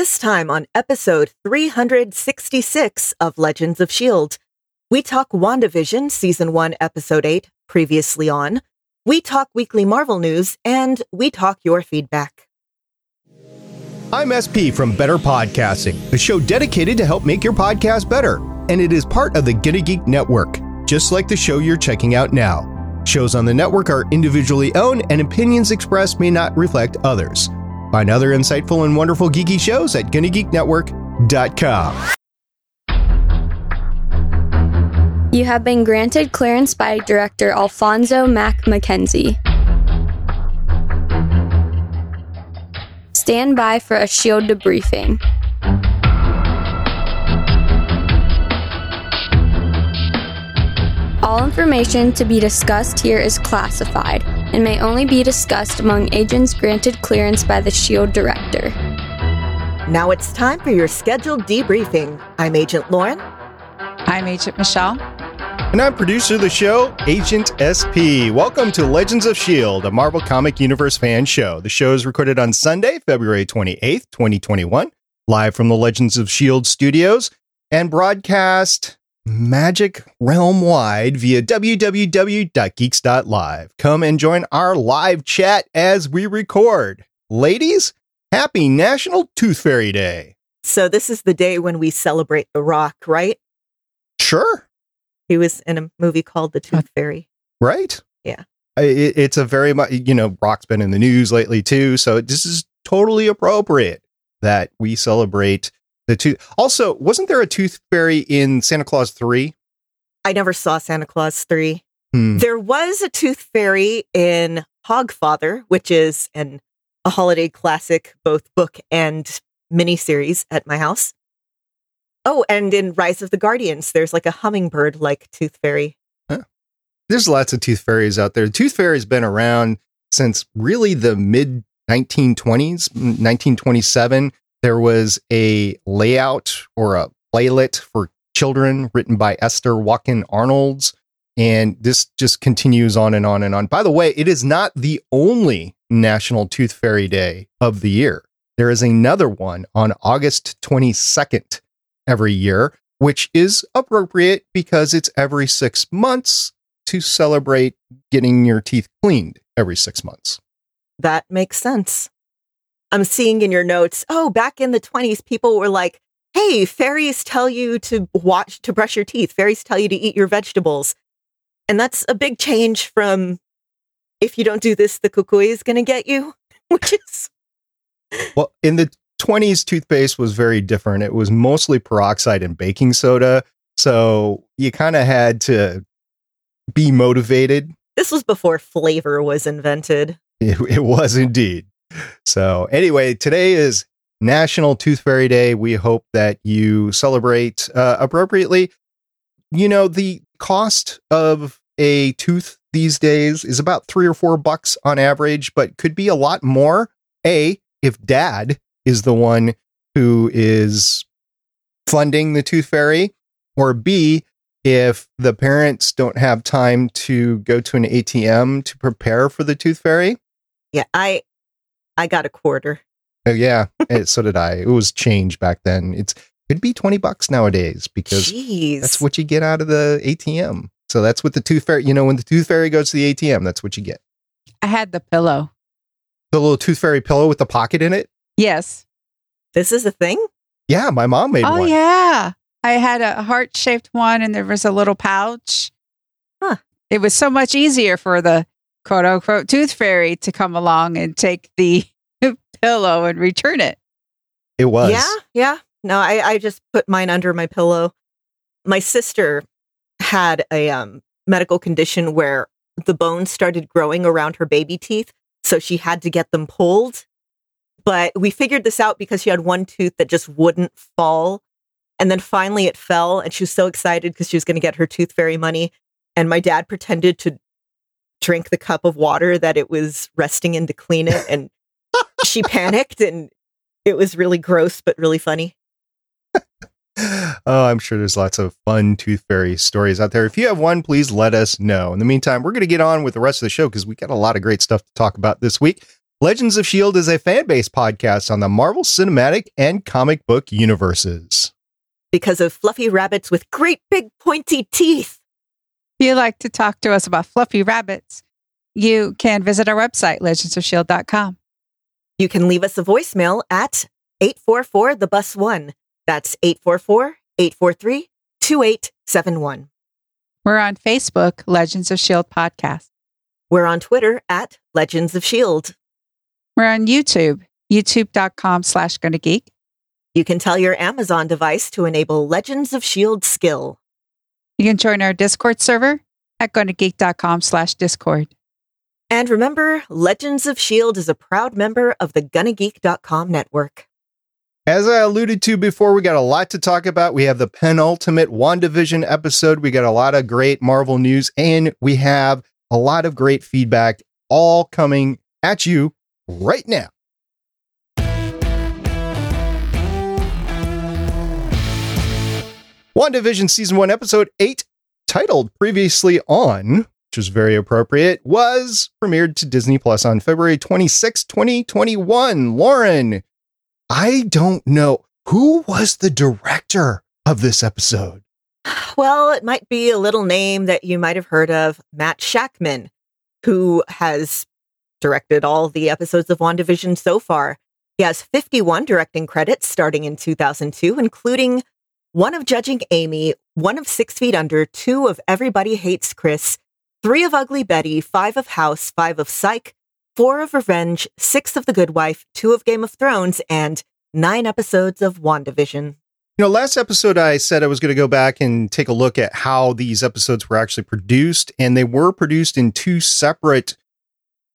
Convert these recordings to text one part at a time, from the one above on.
This time on episode 366 of Legends of S.H.I.E.L.D., we talk WandaVision Season 1, Episode 8, previously on. We talk weekly Marvel news, and we talk your feedback. I'm SP from Better Podcasting, a show dedicated to help make your podcast better. And it is part of the Gonna Geek Network, just like the show you're checking out now. Shows on the network are individually owned, and opinions expressed may not reflect others. Find other insightful and wonderful geeky shows at GonnaGeekNetwork.com. You have been granted clearance by director Alphonso Mack Mackenzie. Stand by for a shield debriefing. All information to be discussed here is classified and may only be discussed among agents granted clearance by the SHIELD director. Now it's time for your scheduled debriefing. I'm Agent Lauren. I'm Agent Michelle. And I'm producer of the show, Agent SP. Welcome to Legends of S.H.I.E.L.D., a Marvel Comic Universe fan show. The show is recorded on Sunday, February 28th, 2021, live from the Legends of S.H.I.E.L.D. studios and broadcast magic realm wide via www.geeks.live. Come and join our live chat as we record. Ladies, happy National Tooth Fairy Day. So, this is the day when we celebrate The Rock, right? Sure. He was in a movie called The Tooth Fairy. Right? Yeah. It, it's a very much, you know, Rock's been in the news lately too. So, this is totally appropriate that we celebrate the. Also, wasn't there a tooth fairy in Santa Claus 3? I never saw Santa Claus 3. Hmm. There was a tooth fairy in Hogfather, which is an a holiday classic, both book and miniseries at my house. Oh, and in Rise of the Guardians, there's like a hummingbird like tooth fairy. There's lots of tooth fairies out there. Tooth fairy's been around since really the mid 1920s, 1927. There was a layout or a playlet for children written by Esther Watkins Arnolds. And this just continues on and on and on. By the way, it is not the only National Tooth Fairy Day of the year. There is another one on August 22nd every year, which is appropriate because it's every six months to celebrate getting your teeth cleaned every six months. That makes sense. I'm seeing in your notes, oh, back in the 20s, people were like, hey, fairies tell you to watch, to brush your teeth. Fairies tell you to eat your vegetables. And that's a big change from if you don't do this, the kukui is going to get you, which is. Well, in the 20s, toothpaste was very different. It was mostly peroxide and baking soda. So you kind of had to be motivated. This was before flavor was invented. It, it was indeed. So, anyway, today is National Tooth Fairy Day. We hope that you celebrate uh, appropriately. You know, the cost of a tooth these days is about three or four bucks on average, but could be a lot more. A, if dad is the one who is funding the tooth fairy, or B, if the parents don't have time to go to an ATM to prepare for the tooth fairy. Yeah, I I got a quarter. Oh yeah, and so did I. It was change back then. It's could be twenty bucks nowadays because Jeez. that's what you get out of the ATM. So that's what the tooth fairy. You know, when the tooth fairy goes to the ATM, that's what you get. I had the pillow. The little tooth fairy pillow with the pocket in it. Yes. This is a thing? Yeah, my mom made oh, one. yeah. I had a heart shaped one and there was a little pouch. Huh. It was so much easier for the quote unquote tooth fairy to come along and take the pillow and return it. It was. Yeah, yeah. No, I, I just put mine under my pillow. My sister had a um, medical condition where the bones started growing around her baby teeth. So she had to get them pulled. But we figured this out because she had one tooth that just wouldn't fall. And then finally it fell. And she was so excited because she was going to get her tooth fairy money. And my dad pretended to drink the cup of water that it was resting in to clean it. And she panicked and it was really gross, but really funny. oh, I'm sure there's lots of fun tooth fairy stories out there. If you have one, please let us know. In the meantime, we're going to get on with the rest of the show because we got a lot of great stuff to talk about this week. Legends of S.H.I.E.L.D. is a fan based podcast on the Marvel Cinematic and comic book universes. Because of fluffy rabbits with great big pointy teeth. If you'd like to talk to us about fluffy rabbits, you can visit our website, legendsofshield.com. You can leave us a voicemail at 844 the bus one. That's 844 843 2871. We're on Facebook, Legends of S.H.I.E.L.D. Podcast. We're on Twitter at Legends of S.H.I.E.L.D. We're on YouTube, youtube.com slash geek. You can tell your Amazon device to enable Legends of S.H.I.E.L.D. skill. You can join our Discord server at gonnageek.com slash discord. And remember, Legends of S.H.I.E.L.D. is a proud member of the gonnageek.com network. As I alluded to before, we got a lot to talk about. We have the penultimate WandaVision episode. We got a lot of great Marvel news, and we have a lot of great feedback all coming at you right now. WandaVision Season 1, Episode 8, titled Previously On, which is very appropriate, was premiered to Disney Plus on February 26, 2021. Lauren, I don't know. Who was the director of this episode? Well, it might be a little name that you might have heard of Matt Shakman, who has directed all the episodes of WandaVision so far. He has 51 directing credits starting in 2002, including one of Judging Amy, one of Six Feet Under, two of Everybody Hates Chris, three of Ugly Betty, five of House, five of Psych, four of Revenge, six of The Good Wife, two of Game of Thrones, and nine episodes of WandaVision. You know, last episode I said I was going to go back and take a look at how these episodes were actually produced, and they were produced in two separate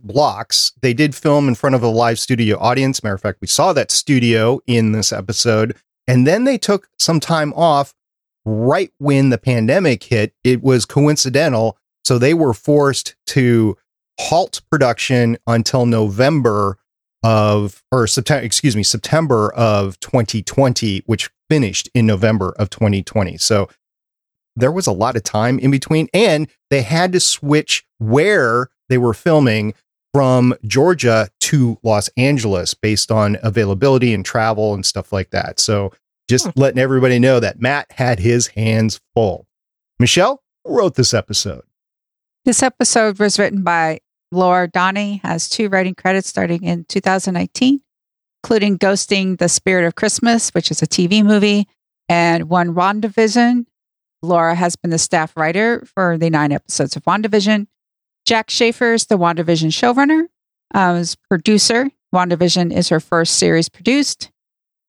blocks. They did film in front of a live studio audience. Matter of fact, we saw that studio in this episode. And then they took some time off right when the pandemic hit. It was coincidental. So they were forced to halt production until November of, or September, excuse me, September of 2020, which finished in November of 2020. So there was a lot of time in between, and they had to switch where they were filming from Georgia to Los Angeles based on availability and travel and stuff like that. So just hmm. letting everybody know that Matt had his hands full. Michelle wrote this episode. This episode was written by Laura Donney, has two writing credits starting in 2019, including Ghosting the Spirit of Christmas, which is a TV movie, and one WandaVision. Laura has been the staff writer for the nine episodes of WandaVision. Jac Schaeffer is the WandaVision showrunner, um, as producer. WandaVision is her first series produced.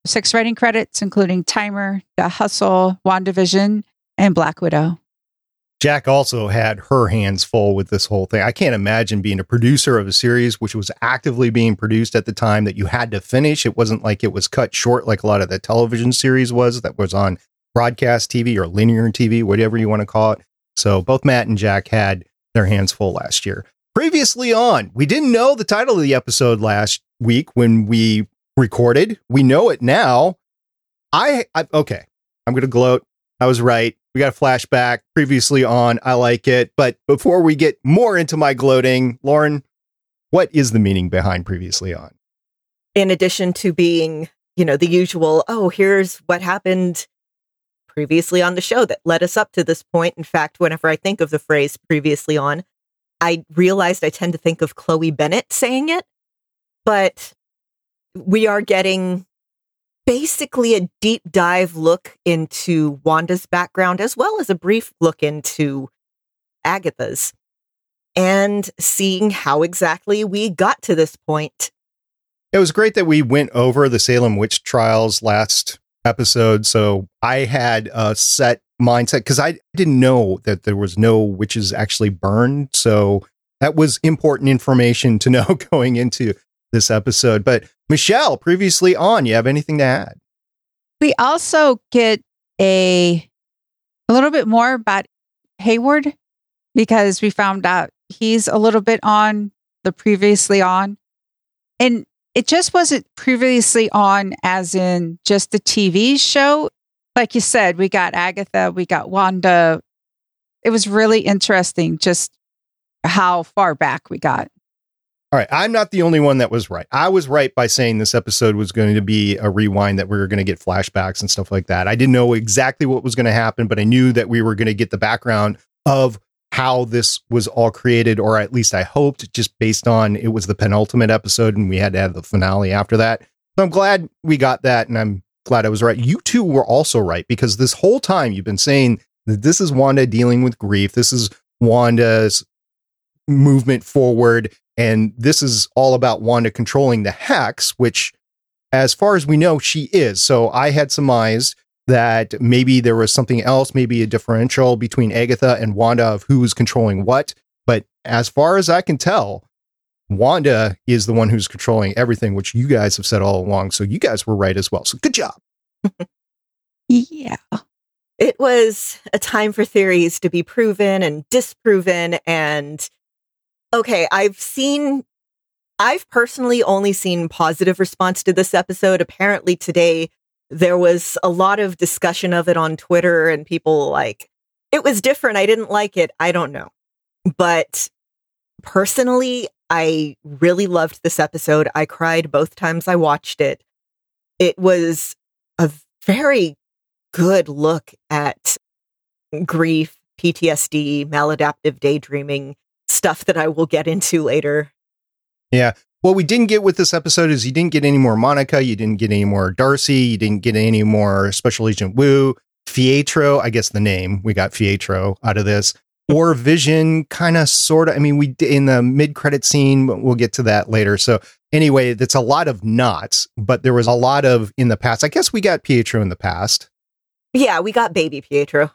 Six writing credits, including Timer, The Hustle, WandaVision, and Black Widow. Jac also had her hands full with this whole thing. I can't imagine being a producer of a series which was actively being produced at the time that you had to finish. It wasn't like it was cut short like a lot of the television series was that was on broadcast TV or linear TV, whatever you want to call it. So both Matt and Jac had their hands full last year. Previously on, we didn't know the title of the episode last week when we recorded. We know it now. I, I okay, I'm going to gloat. I was right. We got a flashback previously on. I like it. But before we get more into my gloating, Lauren, what is the meaning behind previously on? In addition to being, you know, the usual, oh, here's what happened previously on the show that led us up to this point. In fact, whenever I think of the phrase previously on, I realized I tend to think of Chloe Bennet saying it, but we are getting basically a deep dive look into Wanda's background as well as a brief look into Agatha's and seeing how exactly we got to this point. It was great that we went over the Salem witch trials last episode. So I had a set mindset because I didn't know that there was no witches actually burned. So that was important information to know going into this episode. But Michelle, previously on, you have anything to add? We also get a a little bit more about Hayward because we found out he's a little bit on the previously on. And it just wasn't previously on as in just the TV show. Like you said, we got Agatha, we got Wanda. It was really interesting just how far back we got. All right, I'm not the only one that was right. I was right by saying this episode was going to be a rewind, that we were going to get flashbacks and stuff like that. I didn't know exactly what was going to happen, but I knew that we were going to get the background of how this was all created, or at least I hoped, just based on it was the penultimate episode and we had to have the finale after that. So I'm glad we got that, and I'm glad I was right. You two were also right because this whole time you've been saying that this is Wanda dealing with grief. This is Wanda's movement forward and this is all about Wanda controlling the hex, which, as far as we know, she is. So I had surmised that maybe there was something else, maybe a differential between Agatha and Wanda of who's controlling what. But as far as I can tell, Wanda is the one who's controlling everything, which you guys have said all along. So you guys were right as well. So good job. yeah. It was a time for theories to be proven and disproven. And okay, I've seen, I've personally only seen positive response to this episode. Apparently today there was a lot of discussion of it on Twitter and people like, it was different. I didn't like it. I don't know. But personally, I really loved this episode. I cried both times I watched it. It was a very good look at grief, PTSD, maladaptive daydreaming, stuff that I will get into later. Yeah. What we didn't get with this episode is you didn't get any more Monica, you didn't get any more Darcy, you didn't get any more Special Agent Woo, Pietro, I guess the name, we got Pietro out of this. Or Vision, kind of, sort of. I mean, we in the mid credit scene, we'll get to that later. So, anyway, that's a lot of knots, but there was a lot of in the past. I guess we got Pietro in the past. Yeah, we got baby Pietro.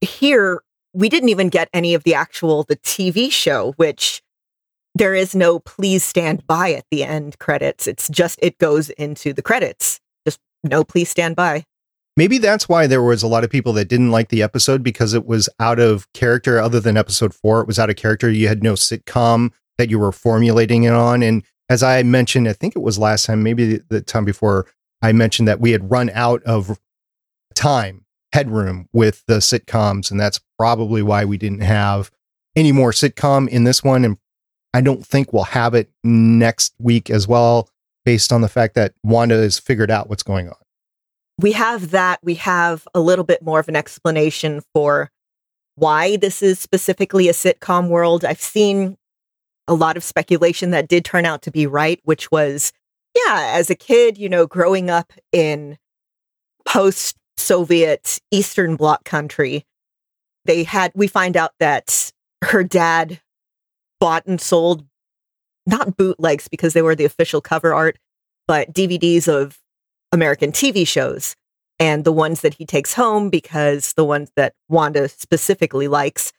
Here, we didn't even get any of the actual the TV show, which there is no please stand by at the end credits. It's just it goes into the credits. Just no please stand by. Maybe that's why there was a lot of people that didn't like the episode because it was out of character other than episode 4. It was out of character. You had no sitcom that you were formulating it on and as I mentioned, I think it was last time, maybe the time before I mentioned that we had run out of time headroom with the sitcoms, and that's probably why we didn't have any more sitcom in this one. And I don't think we'll have it next week as well, based on the fact that Wanda has figured out what's going on. We have that. We have a little bit more of an explanation for why this is specifically a sitcom world. I've seen a lot of speculation that did turn out to be right, which was, yeah, as a kid, you know, growing up in post Soviet Eastern Bloc country, they had, we find out that her dad bought and sold not bootlegs because they were the official cover art, but DVDs of American TV shows. And the ones that he takes home, because the ones that Wanda specifically likes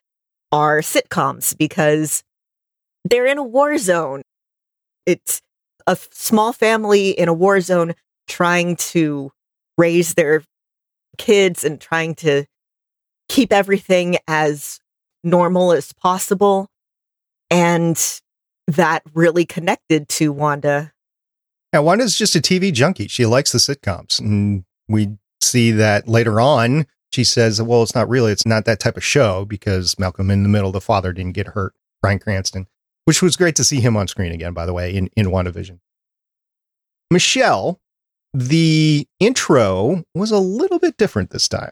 are sitcoms because they're in a war zone. It's a small family in a war zone trying to raise their kids and trying to keep everything as normal as possible. And that really connected to Wanda. Yeah, Wanda's just a TV junkie. She likes the sitcoms. And we see that later on. She says, well, it's not really, it's not that type of show because Malcolm in the Middle, the father didn't get hurt, Bryan Cranston, which was great to see him on screen again, by the way, in, in WandaVision. Michelle the intro was a little bit different this time.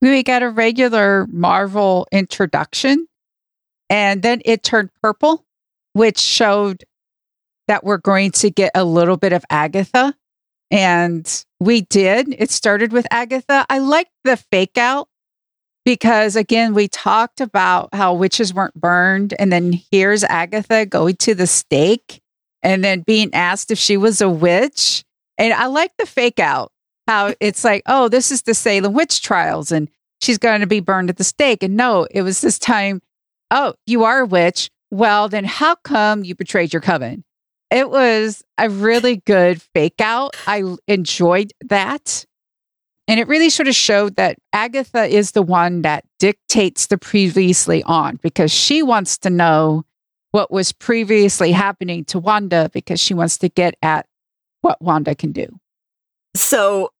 We got a regular Marvel introduction, and then it turned purple, which showed that we're going to get a little bit of Agatha. And we did. It started with Agatha. I liked the fake out because, again, we talked about how witches weren't burned. And then here's Agatha going to the stake and then being asked if she was a witch. And I like the fake out, how it's like, oh, this is the Salem witch trials and she's going to be burned at the stake. And no, it was this time, oh, you are a witch. Well, then how come you betrayed your coven? It was a really good fake out. I enjoyed that. And it really sort of showed that Agatha is the one that dictates the previously on because she wants to know what was previously happening to Wanda because she wants to get at what Wanda can do. So,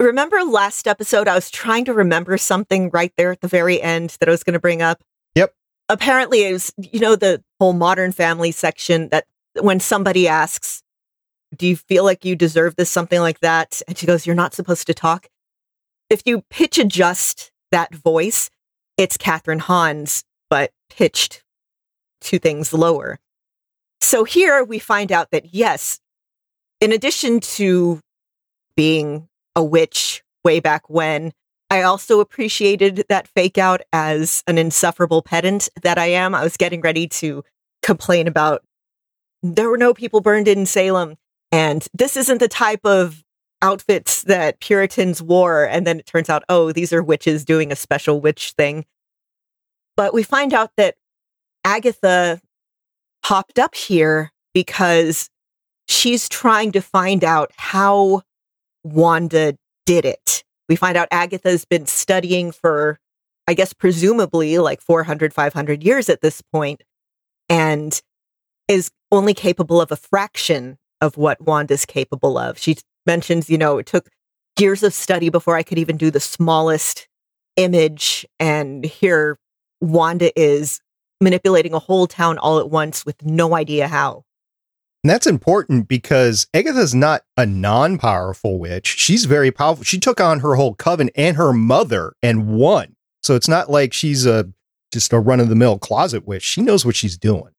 remember last episode, I was trying to remember something right there at the very end that I was going to bring up? Apparently it was, you know, the whole modern family section that when somebody asks, do you feel like you deserve this? Something like that. And she goes, you're not supposed to talk. If you pitch adjust that voice, it's Kathryn Hahn's, but pitched two things lower. So here we find out that yes, in addition to being a witch way back when, I also appreciated that fake out as an insufferable pedant that I am. I was getting ready to complain about there were no people burned in Salem and this isn't the type of outfits that Puritans wore. And then it turns out, oh, these are witches doing a special witch thing. But we find out that Agatha popped up here because she's trying to find out how Wanda did it. We find out Agatha's been studying for, I guess, presumably like 400, 500 years at this point, and is only capable of a fraction of what Wanda's capable of. She mentions, you know, it took years of study before I could even do the smallest image. And here Wanda is manipulating a whole town all at once with no idea how. And that's important because Agatha's not a non powerful witch. She's very powerful. She took on her whole coven and her mother and won. So it's not like she's a just a run of the mill closet witch. She knows what she's doing.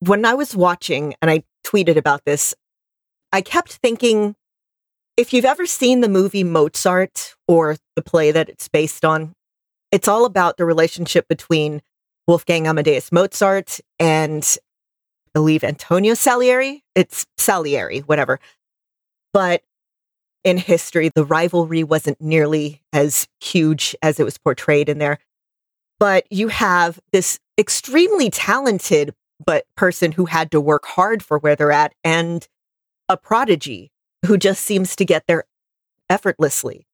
When I was watching, and I tweeted about this, I kept thinking if you've ever seen the movie Mozart or the play that it's based on, it's all about the relationship between Wolfgang Amadeus Mozart and believe Antonio Salieri. It's Salieri, whatever. But in history, the rivalry wasn't nearly as huge as it was portrayed in there. But you have this extremely talented but person who had to work hard for where they're at and a prodigy who just seems to get there effortlessly.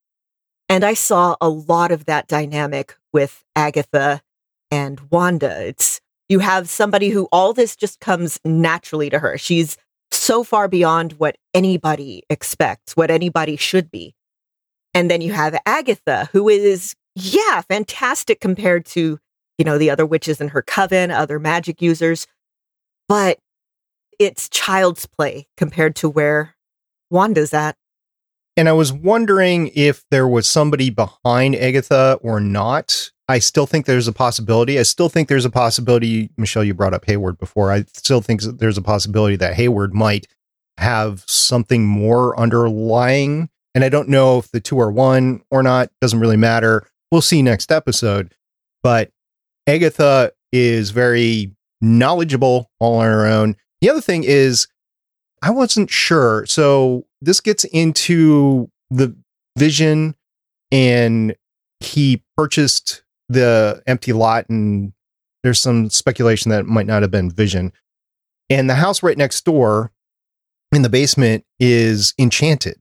And I saw a lot of that dynamic with Agatha and Wanda. It's you have somebody who all this just comes naturally to her. She's so far beyond what anybody expects, what anybody should be. And then you have Agatha, who is, yeah, fantastic compared to, you know, the other witches in her coven, other magic users. But it's child's play compared to where Wanda's at. And I was wondering if there was somebody behind Agatha or not. I still think there's a possibility. I still think there's a possibility. Michelle, you brought up Hayward before. I still think there's a possibility that Hayward might have something more underlying. And I don't know if the two are one or not. Doesn't really matter. We'll see next episode. But Agatha is very knowledgeable all on her own. The other thing is, I wasn't sure. So this gets into the vision, and he purchased the empty lot, and there's some speculation that it might not have been vision. And the house right next door in the basement is enchanted.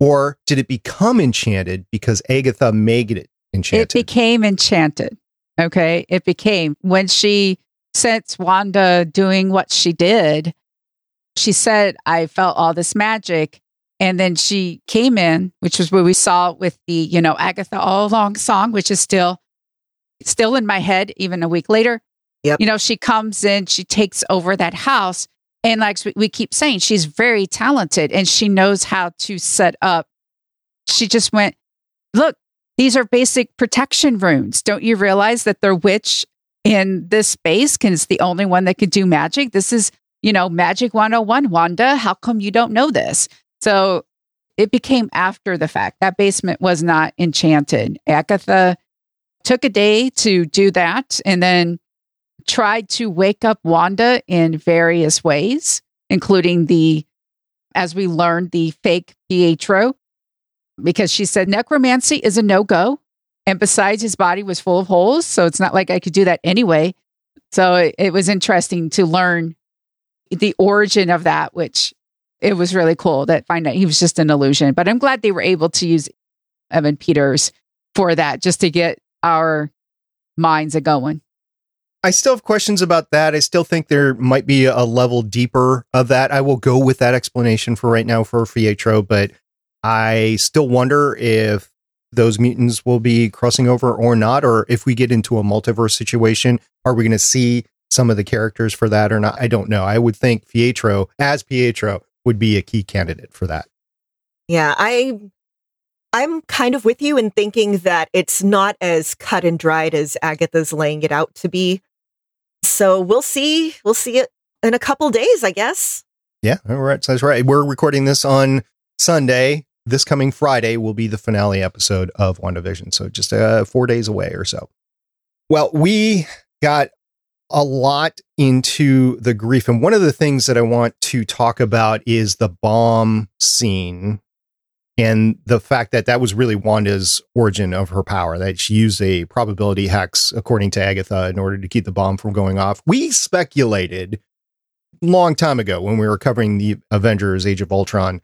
Or did it become enchanted because Agatha made it enchanted? It became enchanted. Okay. It became when she sent Wanda doing what she did, she said, I felt all this magic. And then she came in, which was what we saw with the, you know, Agatha All Along song, which is still still in my head even a week later. Yep. You know, she comes in, she takes over that house. And like we keep saying, she's very talented and she knows how to set up. She just went, look, these are basic protection runes. Don't you realize that they're witch in this space can it's the only one that could do magic? This is you know, Magic 101, Wanda, how come you don't know this? So it became after the fact. That basement was not enchanted. Agatha took a day to do that and then tried to wake up Wanda in various ways, including the, as we learned, the fake Pietro, because she said necromancy is a no go. And besides, his body was full of holes. So it's not like I could do that anyway. So it, it was interesting to learn the origin of that, which it was really cool that find out he was just an illusion. But I'm glad they were able to use Evan Peters for that just to get our minds are going. I still have questions about that. I still think there might be a level deeper of that. I will go with that explanation for right now for Fietro, but I still wonder if those mutants will be crossing over or not, or if we get into a multiverse situation, are we going to see some of the characters for that or not? I don't know. I would think Pietro, as Pietro, would be a key candidate for that. Yeah, I I'm kind of with you in thinking that it's not as cut and dried as Agatha's laying it out to be. So we'll see. We'll see it in a couple days, I guess. Yeah, all right. So that's right. We're recording this on Sunday. This coming Friday will be the finale episode of WandaVision. So just uh, four days away or so. Well, we got a lot into the grief. And one of the things that I want to talk about is the bomb scene and the fact that that was really Wanda's origin of her power, that she used a probability hex, according to Agatha, in order to keep the bomb from going off. We speculated long time ago when we were covering the Avengers Age of Ultron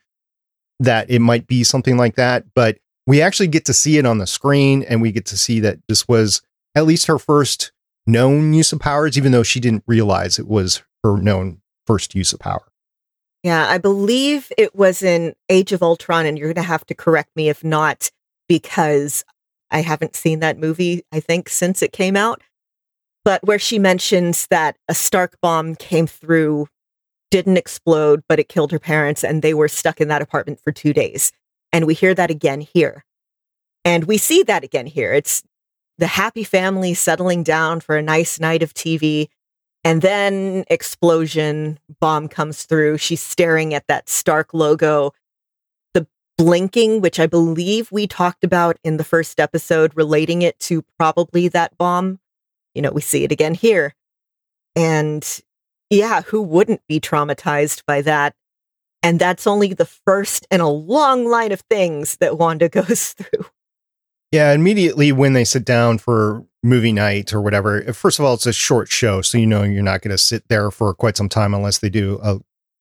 that it might be something like that, but we actually get to see it on the screen and we get to see that this was at least her first known use of powers, even though she didn't realize it was her known first use of power. Yeah, I believe it was in Age of Ultron, and you're going to have to correct me if not, because I haven't seen that movie, I think, since it came out. But where she mentions that a Stark bomb came through, didn't explode, but it killed her parents, and they were stuck in that apartment for two days. And we hear that again here. And we see that again here. It's the happy family settling down for a nice night of TV. And then explosion, bomb comes through. She's staring at that Stark logo. The blinking, which I believe we talked about in the first episode, relating it to probably that bomb. You know, we see it again here. And yeah, who wouldn't be traumatized by that? And that's only the first in a long line of things that Wanda goes through. Yeah, immediately when they sit down for movie night or whatever, first of all, it's a short show. So you know you're not going to sit there for quite some time unless they do a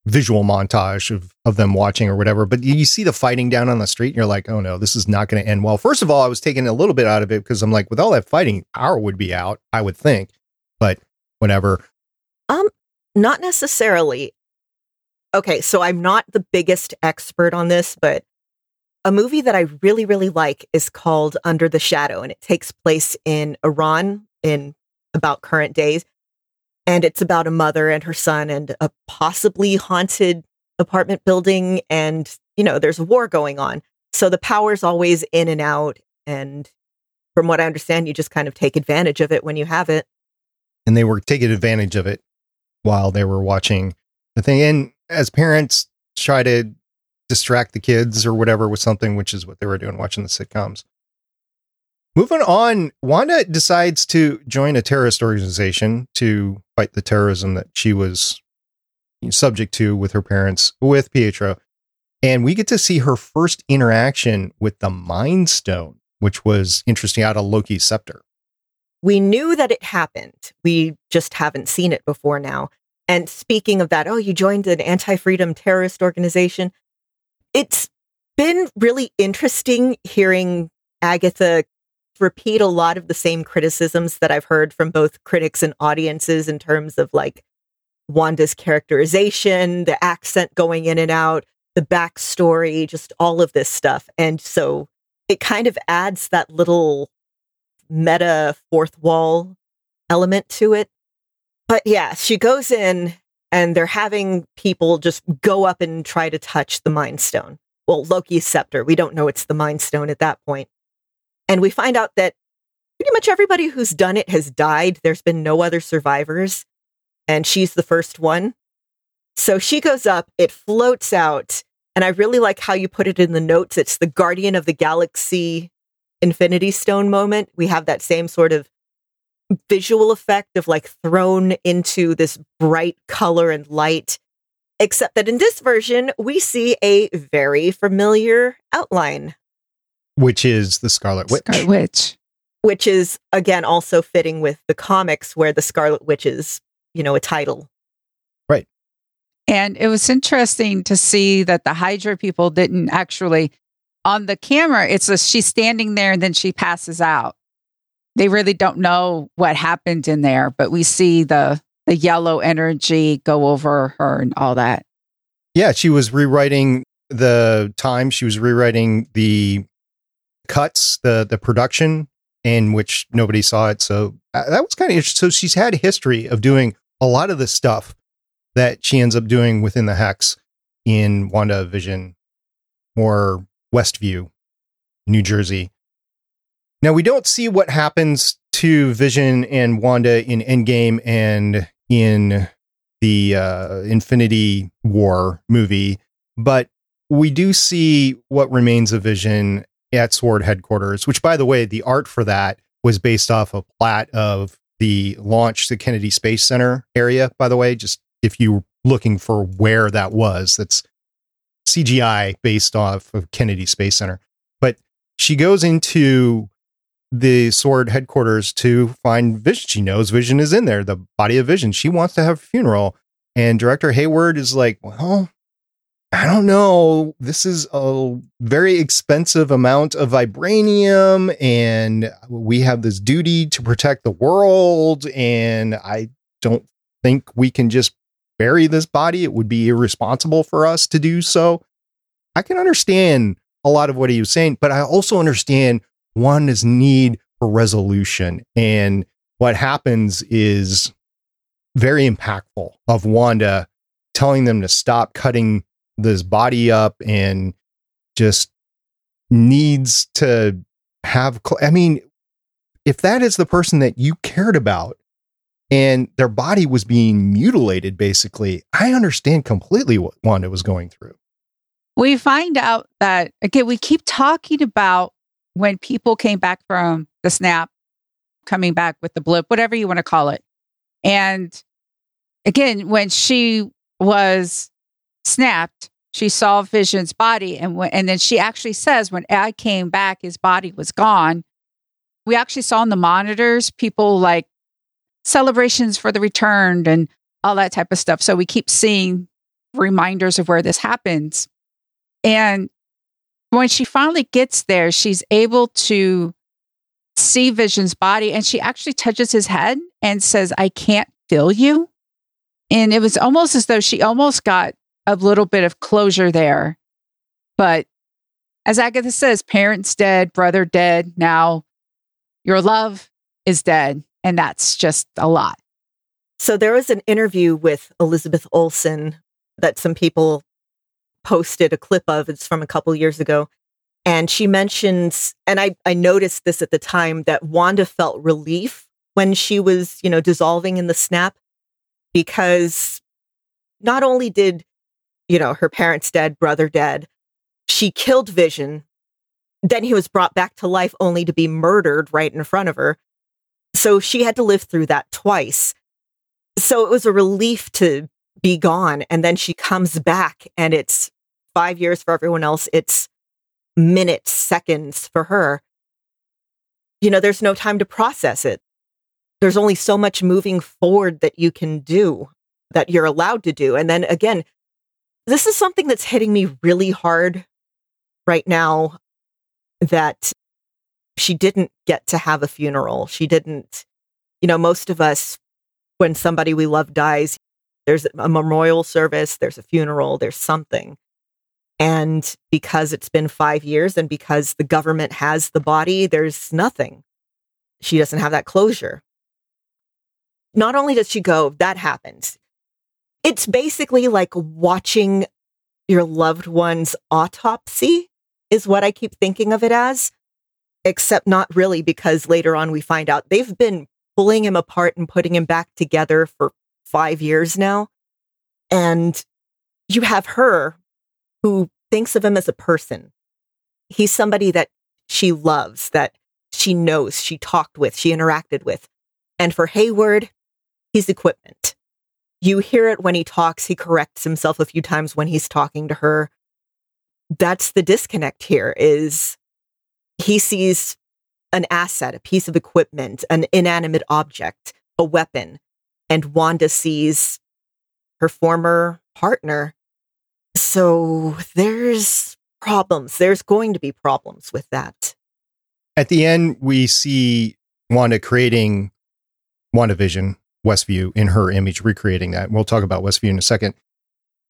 visual montage of, of them watching or whatever. But you see the fighting down on the street and you're like, oh no, this is not going to end well. First of all, I was taking a little bit out of it because I'm like, with all that fighting, power would be out, I would think. But whatever. Um, not necessarily. Okay, so I'm not the biggest expert on this, but a movie that I really, really like is called Under the Shadow, and it takes place in Iran in about current days. And it's about a mother and her son and a possibly haunted apartment building. And, you know, there's a war going on. So the power's always in and out. And from what I understand, you just kind of take advantage of it when you have it. And they were taking advantage of it while they were watching the thing. And as parents try to distract the kids or whatever with something, which is what they were doing watching the sitcoms. Moving on, Wanda decides to join a terrorist organization to fight the terrorism that she was subject to with her parents, with Pietro. And we get to see her first interaction with the Mind Stone, which was interesting out of Loki's scepter. We knew that it happened. We just haven't seen it before now. And speaking of that, oh, you joined an anti freedom terrorist organization. It's been really interesting hearing Agatha repeat a lot of the same criticisms that I've heard from both critics and audiences in terms of like Wanda's characterization, the accent going in and out, the backstory, just all of this stuff. And so it kind of adds that little meta fourth wall element to it. But yeah, she goes in and they're having people just go up and try to touch the Mind Stone. Well, Loki's scepter. We don't know it's the Mind Stone at that point. And we find out that pretty much everybody who's done it has died. There's been no other survivors. And she's the first one. So she goes up, it floats out. And I really like how you put it in the notes. It's the Guardian of the Galaxy Infinity Stone moment. We have that same sort of visual effect of like thrown into this bright color and light. Except that in this version, we see a very familiar outline, which is the Scarlet Witch. Scarlet Witch. Which is, again, also fitting with the comics where the Scarlet Witch is, you know, a title. Right. And it was interesting to see that the Hydra people didn't actually, on the camera, it's a, she's standing there and then she passes out they really don't know what happened in there, but we see the the yellow energy go over her and all that. Yeah, she was rewriting the time. She was rewriting the cuts, the the production in which nobody saw it. So uh, that was kind of interesting. So she's had history of doing a lot of the stuff that she ends up doing within the hex in WandaVision or Westview, New Jersey. Now we don't see what happens to Vision and Wanda in Endgame and in the uh, Infinity War movie, but we do see what remains of Vision at Sword headquarters, which, by the way, the art for that was based off a plat of the launch the Kennedy Space Center area, by the way, just if you're looking for where that was, that's CGI based off of Kennedy Space Center. But she goes into the Sword headquarters to find Vision. She knows Vision is in there, the body of Vision. She wants to have a funeral. And director Hayward is like, well, I don't know. This is a very expensive amount of vibranium, and we have this duty to protect the world. And I don't think we can just bury this body. It would be irresponsible for us to do so. I can understand a lot of what he was saying, but I also understand Wanda's need for resolution. And what happens is very impactful of Wanda telling them to stop cutting this body up and just needs to have Cl- i mean if that is the person that you cared about and their body was being mutilated basically i understand completely what wanda was going through we find out that again we keep talking about when people came back from the snap coming back with the blip whatever you want to call it and again when she was snapped, she saw Vision's body, and and then she actually says, when I came back, his body was gone. We actually saw on the monitors people like celebrations for the returned and all that type of stuff. So we keep seeing reminders of where this happens. And when she finally gets there, she's able to see Vision's body and she actually touches his head and says, I can't feel you. And it was almost as though she almost got a little bit of closure there. But as Agatha says, parents dead, brother dead. Now your love is dead. And that's just a lot. So there was an interview with Elizabeth Olsen that some people posted a clip of. It's from a couple years ago. And she mentions, and I, I noticed this at the time, that Wanda felt relief when she was, you know, dissolving in the snap because not only did, you know, her parents dead, brother dead, she killed Vision. Then he was brought back to life only to be murdered right in front of her. So she had to live through that twice. So it was a relief to be gone. And then she comes back and it's five years for everyone else. It's minutes, seconds for her. You know, there's no time to process it there's only so much moving forward that you can do that you're allowed to do. And then again, this is something that's hitting me really hard right now that she didn't get to have a funeral. She didn't, you know, most of us, when somebody we love dies, there's a memorial service, there's a funeral, there's something. And because it's been five years and because the government has the body, there's nothing. She doesn't have that closure not only does she go, that happens. It's basically like watching your loved one's autopsy, is what I keep thinking of it as, except not really, because later on we find out they've been pulling him apart and putting him back together for five years now. And you have her who thinks of him as a person. He's somebody that she loves, that she knows, she talked with, she interacted with. And for Hayward, he's equipment. You hear it when he talks. He corrects himself a few times when he's talking to her. That's the disconnect here is he sees an asset, a piece of equipment, an inanimate object, a weapon, and Wanda sees her former partner. So there's problems. There's going to be problems with that. At the end, we see Wanda creating WandaVision, Westview in her image, recreating that. We'll talk about Westview in a second.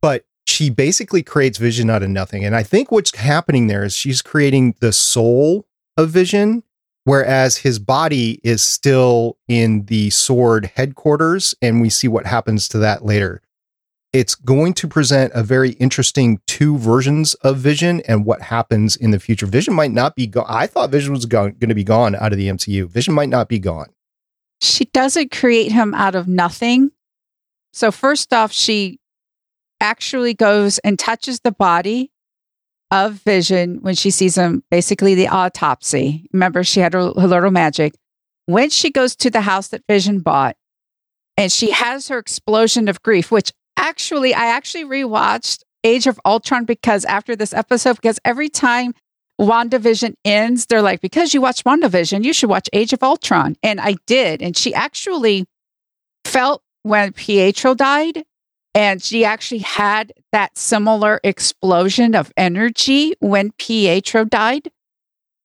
But she basically creates vision out of nothing. And I think what's happening there is she's creating the soul of Vision, whereas his body is still in the sword headquarters, and we see what happens to that later. It's going to present a very interesting two versions of Vision and what happens in the future. Vision might not be gone. I thought Vision was going to be gone out of the MCU. Vision might not be gone. She doesn't create him out of nothing. So, first off, she actually goes and touches the body of Vision when she sees him, basically the autopsy. Remember, she had her, her little magic. When she goes to the house that Vision bought, and she has her explosion of grief, which actually, I actually rewatched Age of Ultron because after this episode, because every time WandaVision ends, they're like, because you watched WandaVision, you should watch Age of Ultron. And I did. And she actually felt when Pietro died and she actually had that similar explosion of energy when Pietro died.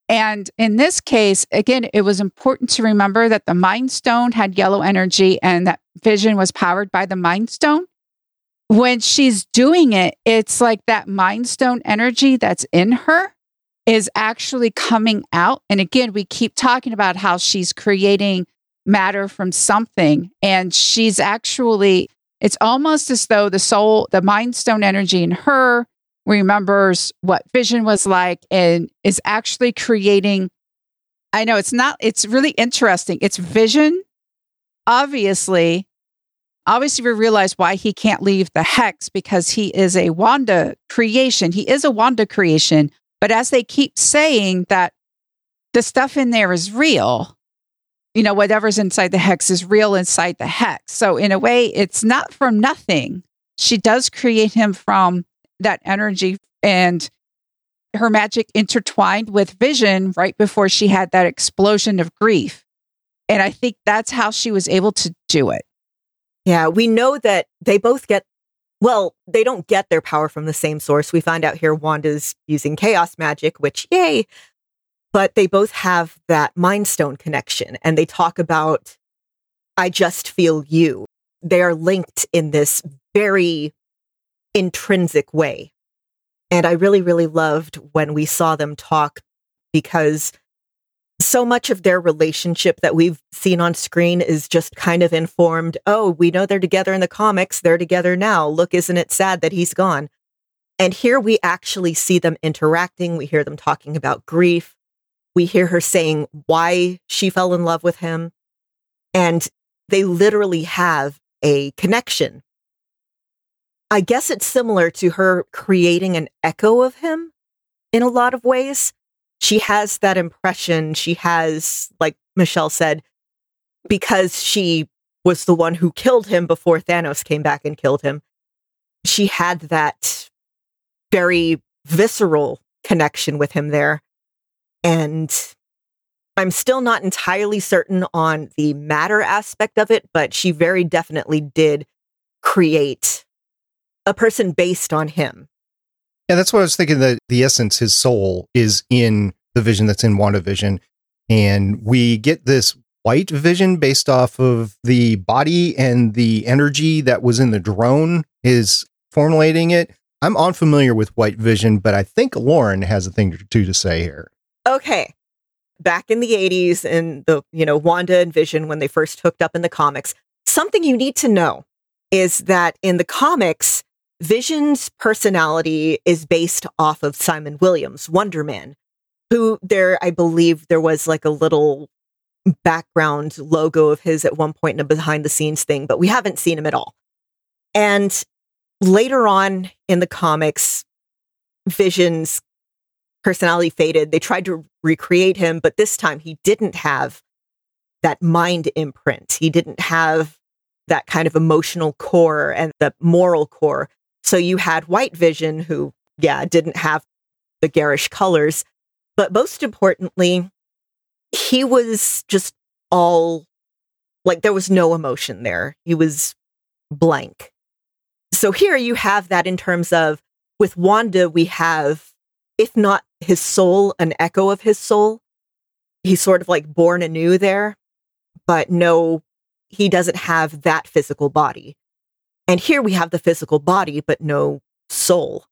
And in this case, again, it was important to remember that the Mind Stone had yellow energy and that vision was powered by the Mind Stone. When she's doing it, it's like that Mind Stone energy that's in her is actually coming out. And again, we keep talking about how she's creating matter from something. And she's actually it's almost as though the soul, the mind stone energy in her remembers what vision was like and is actually creating. I know it's not, it's really interesting. It's vision. Obviously, obviously, we realize why he can't leave the hex because he is a Wanda creation. He is a Wanda creation. But as they keep saying that the stuff in there is real, you know, whatever's inside the hex is real inside the hex. So, in a way, it's not from nothing. She does create him from that energy and her magic intertwined with vision right before she had that explosion of grief. And I think that's how she was able to do it. Yeah, we know that they both get, well, they don't get their power from the same source. We find out here Wanda's using chaos magic, which, yay, but they both have that mind stone connection and they talk about i just feel you they are linked in this very intrinsic way and i really really loved when we saw them talk because so much of their relationship that we've seen on screen is just kind of informed oh we know they're together in the comics they're together now look isn't it sad that he's gone and here we actually see them interacting we hear them talking about grief we hear her saying why she fell in love with him. And they literally have a connection. I guess it's similar to her creating an echo of him in a lot of ways. She has that impression. She has, like Michelle said, because she was the one who killed him before Thanos came back and killed him. She had that very visceral connection with him there. And I'm still not entirely certain on the matter aspect of it, but she very definitely did create a person based on him. Yeah, that's what I was thinking that the essence, his soul, is in the vision that's in WandaVision. And we get this white vision based off of the body and the energy that was in the drone is formulating it. I'm unfamiliar with white vision, but I think Lauren has a thing or two to say here okay, back in the 80s and the, you know, Wanda and Vision when they first hooked up in the comics, something you need to know is that in the comics, Vision's personality is based off of Simon Williams, Wonder Man, who there, I believe there was like a little background logo of his at one point in a behind the scenes thing, but we haven't seen him at all. And later on in the comics, Vision's personality faded. They tried to recreate him, but this time he didn't have that mind imprint. He didn't have that kind of emotional core and the moral core. So you had White Vision, who, yeah, didn't have the garish colors. But most importantly, he was just all like there was no emotion there. He was blank. So here you have that in terms of with Wanda, we have if not his soul, an echo of his soul. He's sort of like born anew there, but no, he doesn't have that physical body. And here we have the physical body, but no soul.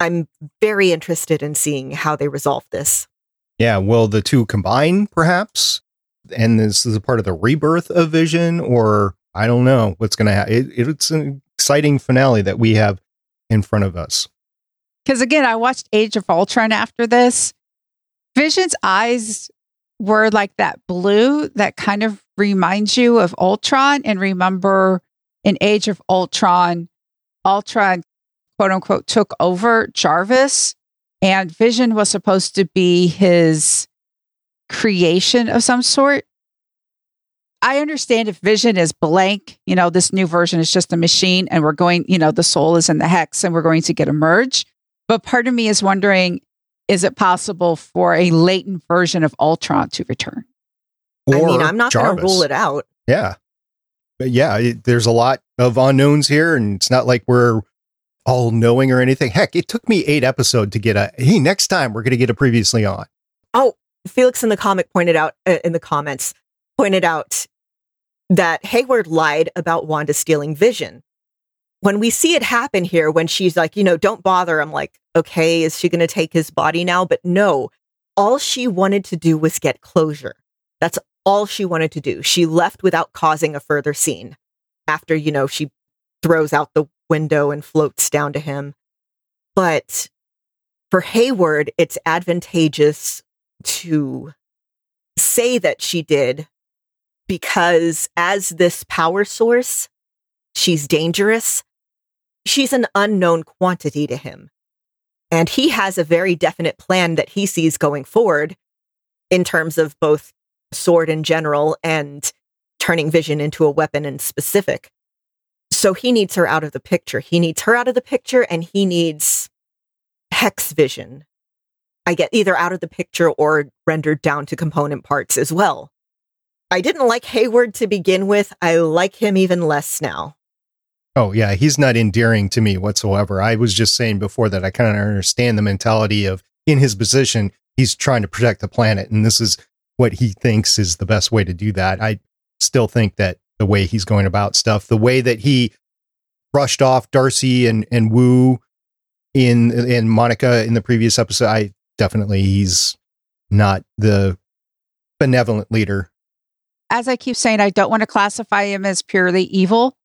I'm very interested in seeing how they resolve this. Yeah, will the two combine perhaps? And this is a part of the rebirth of Vision, or I don't know what's going to happen. It, it's an exciting finale that we have in front of us. Because again, I watched Age of Ultron after this. Vision's eyes were like that blue that kind of reminds you of Ultron. And remember in Age of Ultron, Ultron, quote unquote, took over Jarvis, and Vision was supposed to be his creation of some sort. I understand if Vision is blank, you know, this new version is just a machine and we're going, you know, the soul is in the hex and we're going to get a merge. But part of me is wondering is it possible for a latent version of Ultron to return? Or I mean, I'm not going to rule it out. Yeah. But yeah, it, there's a lot of unknowns here, and it's not like we're all knowing or anything. Heck, it took me eight episodes to get a hey, next time we're going to get a previously on. Oh, Felix in the comic pointed out uh, in the comments pointed out that Hayward lied about Wanda stealing vision. When we see it happen here, when she's like, you know, don't bother, I'm like, okay, is she going to take his body now? But no, all she wanted to do was get closure. That's all she wanted to do. She left without causing a further scene after, you know, she throws out the window and floats down to him. But for Hayward, it's advantageous to say that she did because as this power source, she's dangerous. She's an unknown quantity to him. And he has a very definite plan that he sees going forward in terms of both S.W.O.R.D. in general and turning vision into a weapon in specific. So he needs her out of the picture. He needs her out of the picture and he needs hex vision. I get either out of the picture or rendered down to component parts as well. I didn't like Hayward to begin with. I like him even less now. Oh, yeah. He's not endearing to me whatsoever. I was just saying before that I kind of understand the mentality of in his position, he's trying to protect the planet. And this is what he thinks is the best way to do that. I still think that the way he's going about stuff, the way that he brushed off Darcy and, and Woo in, in Monica in the previous episode, I definitely, he's not the benevolent leader as I keep saying, I don't want to classify him as purely evil.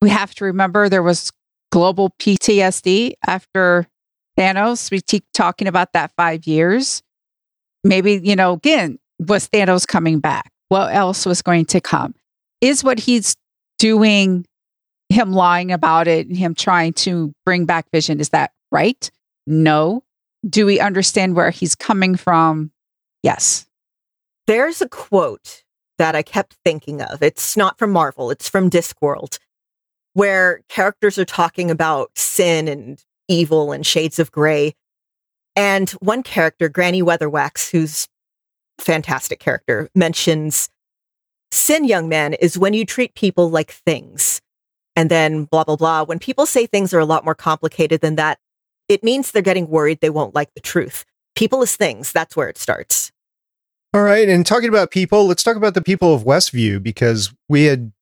We have to remember there was global PTSD after Thanos. We keep talking about that five years. Maybe, you know, again, was Thanos coming back? What else was going to come? Is what he's doing, him lying about it, and him trying to bring back vision, is that right? No. Do we understand where he's coming from? Yes. There's a quote that I kept thinking of. It's not from Marvel, it's from Discworld, where characters are talking about sin and evil and shades of gray. And one character, Granny Weatherwax, who's fantastic character, mentions sin, young man, is when you treat people like things. And then blah, blah, blah. When people say things are a lot more complicated than that, it means they're getting worried they won't like the truth. People as things, that's where it starts. All right. And talking about people, let's talk about the people of Westview because we had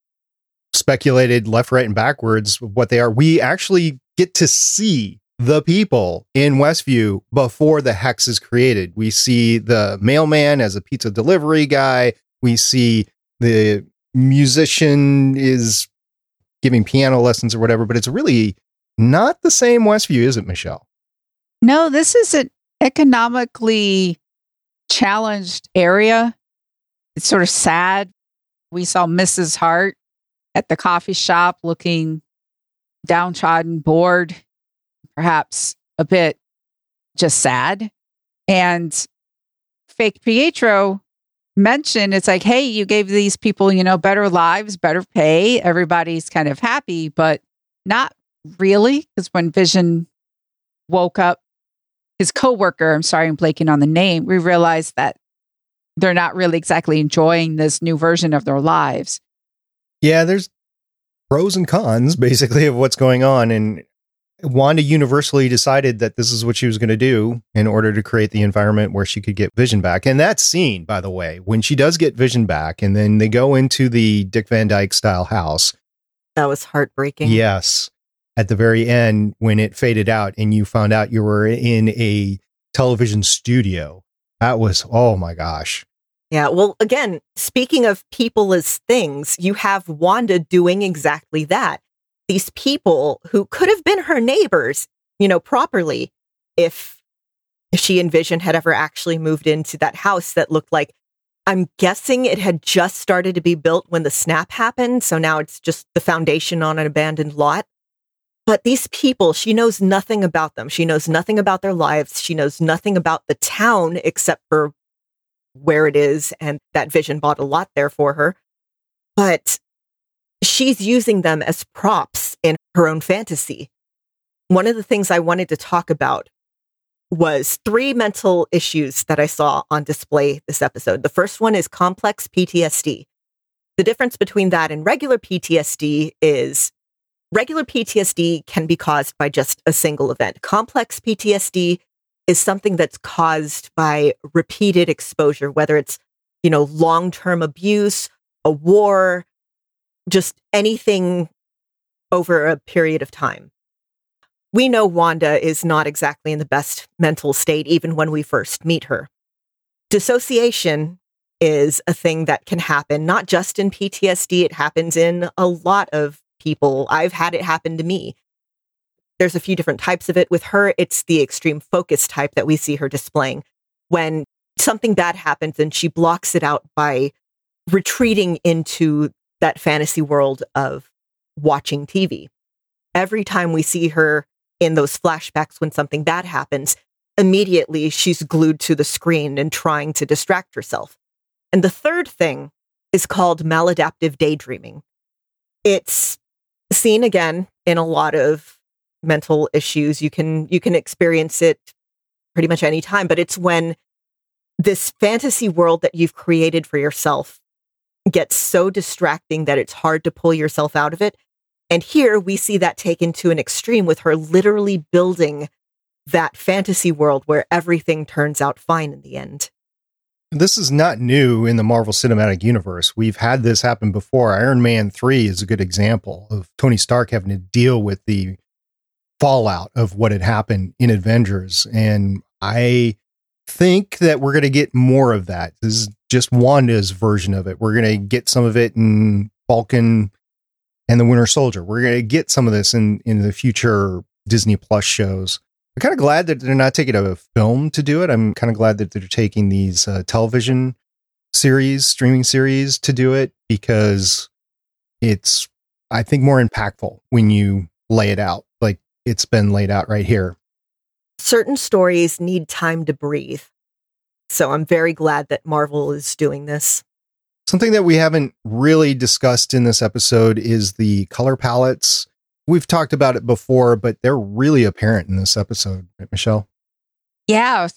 speculated left, right, and backwards what they are. We actually get to see the people in Westview before the hex is created. We see the mailman as a pizza delivery guy. We see the musician is giving piano lessons or whatever, but it's really not the same Westview, is it, Michelle? No, this is an economically challenged area. It's sort of sad. We saw Mrs. Hart at the coffee shop looking downtrodden, bored, perhaps a bit just sad. And fake Pietro mentioned it's like, hey, you gave these people, you know, better lives, better pay. Everybody's kind of happy, but not really. Because when Vision woke up his coworker, I'm sorry, I'm blanking on the name, we realized that they're not really exactly enjoying this new version of their lives. Yeah, there's pros and cons basically of what's going on. And Wanda universally decided that this is what she was going to do in order to create the environment where she could get Vision back. And that scene, by the way, when she does get Vision back and then they go into the Dick Van Dyke style house. That was heartbreaking. Yes at the very end when it faded out and you found out you were in a television studio. That was, oh my gosh. Yeah. Well, again, speaking of people as things, you have Wanda doing exactly that. These people who could have been her neighbors, you know, properly, if she and Vision had ever actually moved into that house that looked like, I'm guessing it had just started to be built when the snap happened. So now it's just the foundation on an abandoned lot. But these people, she knows nothing about them. She knows nothing about their lives. She knows nothing about the town except for where it is. And that vision bought a lot there for her. But she's using them as props in her own fantasy. One of the things I wanted to talk about was three mental issues that I saw on display this episode. The first one is complex PTSD. The difference between that and regular PTSD is regular PTSD can be caused by just a single event. Complex PTSD is something that's caused by repeated exposure, whether it's, you know, long term abuse, a war, just anything over a period of time. We know Wanda is not exactly in the best mental state, even when we first meet her. Dissociation is a thing that can happen, not just in PTSD, it happens in a lot of people. I've had it happen to me. There's a few different types of it. With her, it's the extreme focus type that we see her displaying. When something bad happens and she blocks it out by retreating into that fantasy world of watching TV. Every time we see her in those flashbacks when something bad happens, immediately she's glued to the screen and trying to distract herself. And the third thing is called maladaptive daydreaming. It's seen again in a lot of mental issues. You can you can experience it pretty much any time, but it's when this fantasy world that you've created for yourself gets so distracting that it's hard to pull yourself out of it. And here we see that taken to an extreme with her literally building that fantasy world where everything turns out fine in the end. This is not new in the Marvel Cinematic Universe. We've had this happen before. Iron Man 3 is a good example of Tony Stark having to deal with the fallout of what had happened in Avengers. And I think that we're going to get more of that. This is just Wanda's version of it. We're going to get some of it in Falcon and the Winter Soldier. We're going to get some of this in, in the future Disney Plus shows. I'm kind of glad that they're not taking a film to do it. I'm kind of glad that they're taking these uh, television series, streaming series to do it because it's, I think, more impactful when you lay it out like it's been laid out right here. Certain stories need time to breathe. So I'm very glad that Marvel is doing this. Something that we haven't really discussed in this episode is the color palettes We've talked about it before, but they're really apparent in this episode, right, Michelle? Yeah.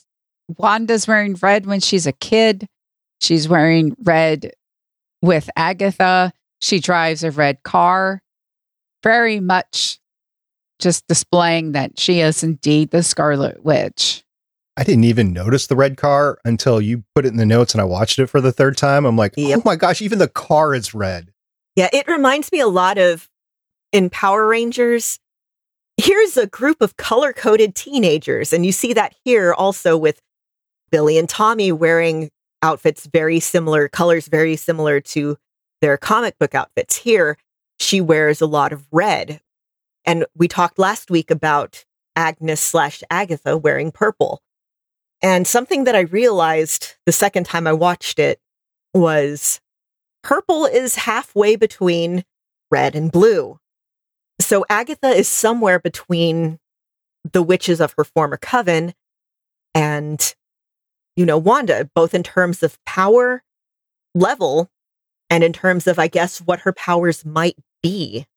Wanda's wearing red when she's a kid. She's wearing red with Agatha. She drives a red car. Very much just displaying that she is indeed the Scarlet Witch. I didn't even notice the red car until you put it in the notes and I watched it for the third time. I'm like, yep. oh my gosh, even the car is red. Yeah, it reminds me a lot of in Power Rangers, here's a group of color coded teenagers. And you see that here also with Billy and Tommy wearing outfits very similar, colors very similar to their comic book outfits. Here, she wears a lot of red. And we talked last week about Agnes slash Agatha wearing purple. And something that I realized the second time I watched it was purple is halfway between red and blue. So Agatha is somewhere between the witches of her former coven and, you know, Wanda, both in terms of power level and in terms of, I guess, what her powers might be.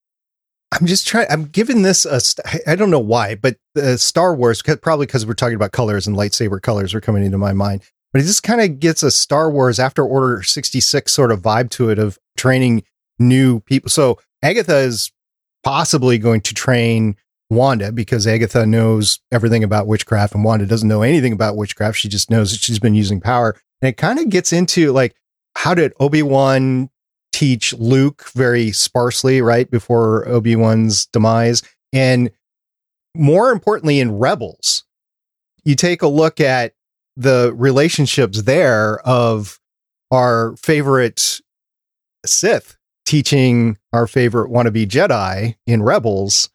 I'm just trying. I'm giving this a. I don't know why, but uh, Star Wars, probably because we're talking about colors and lightsaber colors are coming into my mind. But it just kind of gets a Star Wars after Order 66 sort of vibe to it of training new people. So Agatha is possibly going to train Wanda because Agatha knows everything about witchcraft and Wanda doesn't know anything about witchcraft. She just knows that she's been using power. And it kind of gets into like, how did Obi-Wan teach Luke very sparsely, right? Before Obi-Wan's demise. And more importantly, in Rebels, you take a look at the relationships there of our favorite Sith teaching our favorite wannabe Jedi in Rebels.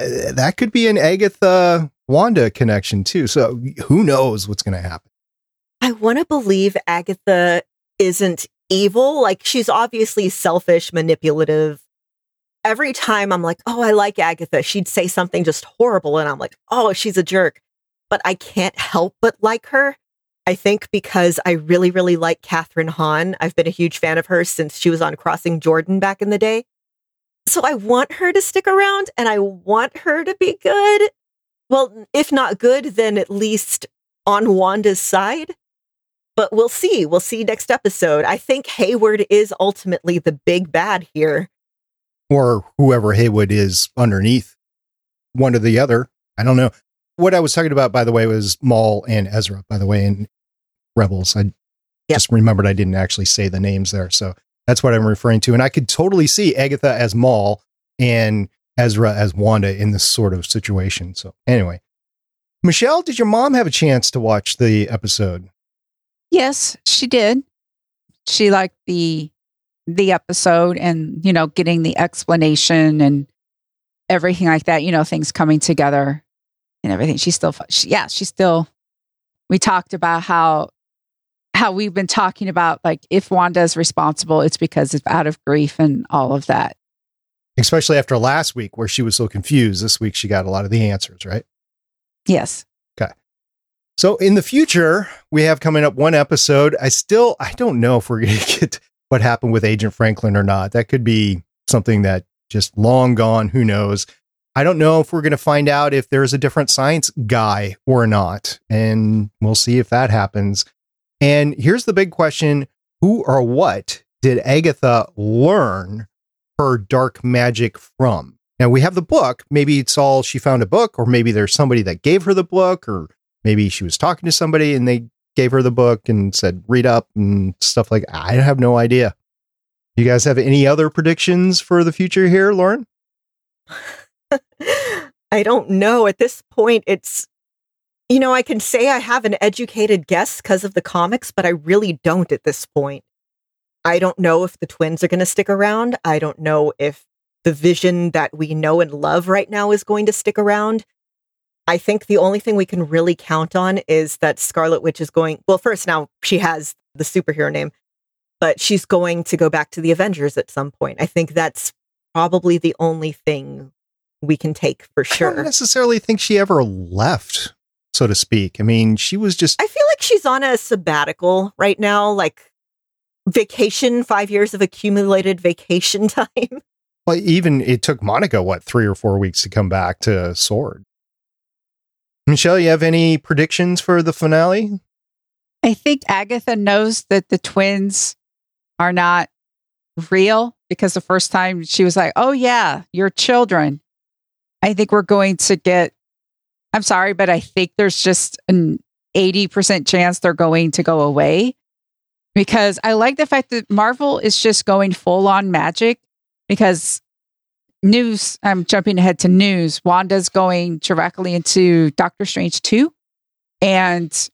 Uh, that could be an Agatha Wanda connection too. So who knows what's going to happen? I want to believe Agatha isn't evil. Like she's obviously selfish, manipulative. Every time I'm like, oh, I like Agatha, she'd say something just horrible. And I'm like, oh, she's a jerk. But I can't help but like her. I think because I really, really like Kathryn Hahn. I've been a huge fan of her since she was on Crossing Jordan back in the day. So I want her to stick around and I want her to be good. Well, if not good, then at least on Wanda's side. But we'll see. We'll see next episode. I think Hayward is ultimately the big bad here. Or whoever Hayward is underneath one or the other. I don't know. What I was talking about, by the way, was Maul and Ezra, by the way, in Rebels. I yep. just remembered I didn't actually say the names there. So that's what I'm referring to. And I could totally see Agatha as Maul and Ezra as Wanda in this sort of situation. So anyway, Michelle, did your mom have a chance to watch the episode? Yes, she did. She liked the the episode and, you know, getting the explanation and everything like that, you know, things coming together and everything. She still she, yeah, she still we talked about how how we've been talking about like if Wanda is responsible, it's because it's out of grief and all of that. Especially after last week where she was so confused. This week she got a lot of the answers, right? Yes. So in the future, we have coming up one episode. I still I don't know if we're going to get what happened with Agent Franklin or not. That could be something that just long gone, who knows. I don't know if we're going to find out if there's a different science guy or not, and we'll see if that happens. And here's the big question, who or what did Agatha learn her dark magic from? Now we have the book. Maybe it's all she found a book, or maybe there's somebody that gave her the book, or maybe she was talking to somebody and they gave her the book and said read up and stuff like I have no idea. You guys have any other predictions for the future here, Lauren? I don't know. At this point, it's, you know, I can say I have an educated guess because of the comics, but I really don't at this point. I don't know if the twins are going to stick around. I don't know if the vision that we know and love right now is going to stick around. I think the only thing we can really count on is that Scarlet Witch is going, well, first, now she has the superhero name, but she's going to go back to the Avengers at some point. I think that's probably the only thing we can take for sure. I don't necessarily think she ever left, so to speak. I mean, she was just. I feel like she's on a sabbatical right now, like vacation, five years of accumulated vacation time. Well, even it took Monica, what, three or four weeks to come back to Sword. Michelle, you have any predictions for the finale? I think Agatha knows that the twins are not real because the first time she was like, Oh, yeah, your children. I think we're going to get, I'm sorry, but I think there's just an 80% chance they're going to go away because I like the fact that Marvel is just going full on magic because news, I'm jumping ahead to news. Wanda's going directly into Doctor Strange 2. And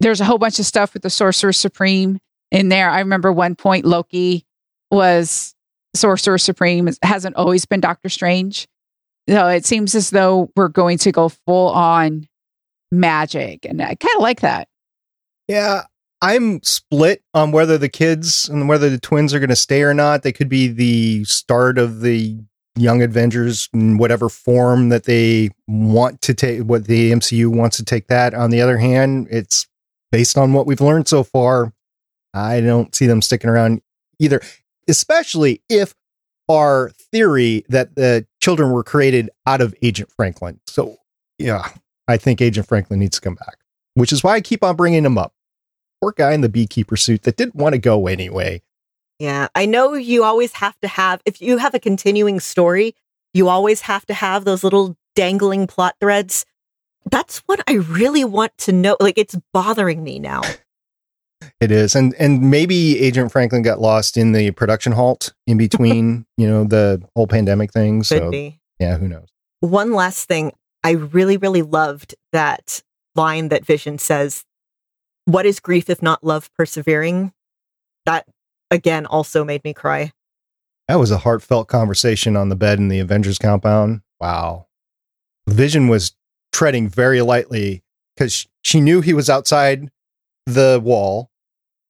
there's a whole bunch of stuff with the Sorcerer Supreme in there. I remember one point Loki was Sorcerer Supreme. It hasn't always been Doctor Strange. So it seems as though we're going to go full on magic. And I kind of like that. Yeah. I'm split on whether the kids and whether the twins are going to stay or not. They could be the start of the Young Avengers in whatever form that they want to take, what the MCU wants to take that. On the other hand, it's based on what we've learned so far. I don't see them sticking around either, especially if our theory that the children were created out of Agent Franklin. So, yeah, I think Agent Franklin needs to come back, which is why I keep on bringing him up. Poor guy in the beekeeper suit that didn't want to go anyway. Yeah, I know you always have to have, if you have a continuing story, you always have to have those little dangling plot threads. That's what I really want to know. Like, it's bothering me now. It is, and and maybe Agent Franklin got lost in the production halt in between, you know, the whole pandemic thing. Could so be. yeah, who knows? One last thing, I really really loved that line that Vision says What is grief if not love persevering? That again also made me cry. That was a heartfelt conversation on the bed in the Avengers compound. Wow. Vision was treading very lightly because she knew he was outside the wall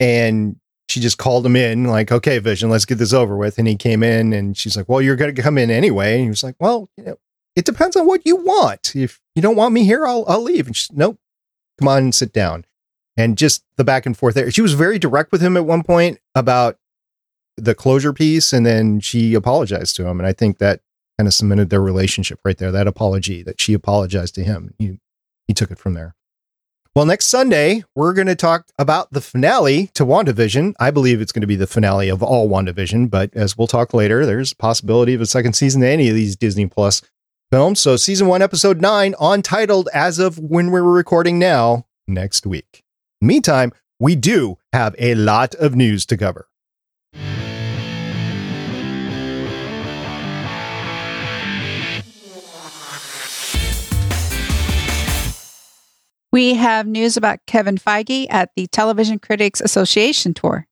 and she just called him in, like, okay, Vision, let's get this over with. And he came in and she's like, well, you're going to come in anyway. And he was like, well, you know, it depends on what you want. If you don't want me here, I'll, I'll leave. And she's, nope, come on and sit down. And just the back and forth there. She was very direct with him at one point about the closure piece. And then she apologized to him. And I think that kind of cemented their relationship right there. That apology that she apologized to him. He, he took it from there. Well, next Sunday, we're going to talk about the finale to WandaVision. I believe it's going to be the finale of all WandaVision, but as we'll talk later, there's a possibility of a second season to any of these Disney Plus films. So, season one, episode nine, untitled as of when we're recording now, next week. Meantime, we do have a lot of news to cover. We have news about Kevin Feige at the Television Critics Association tour.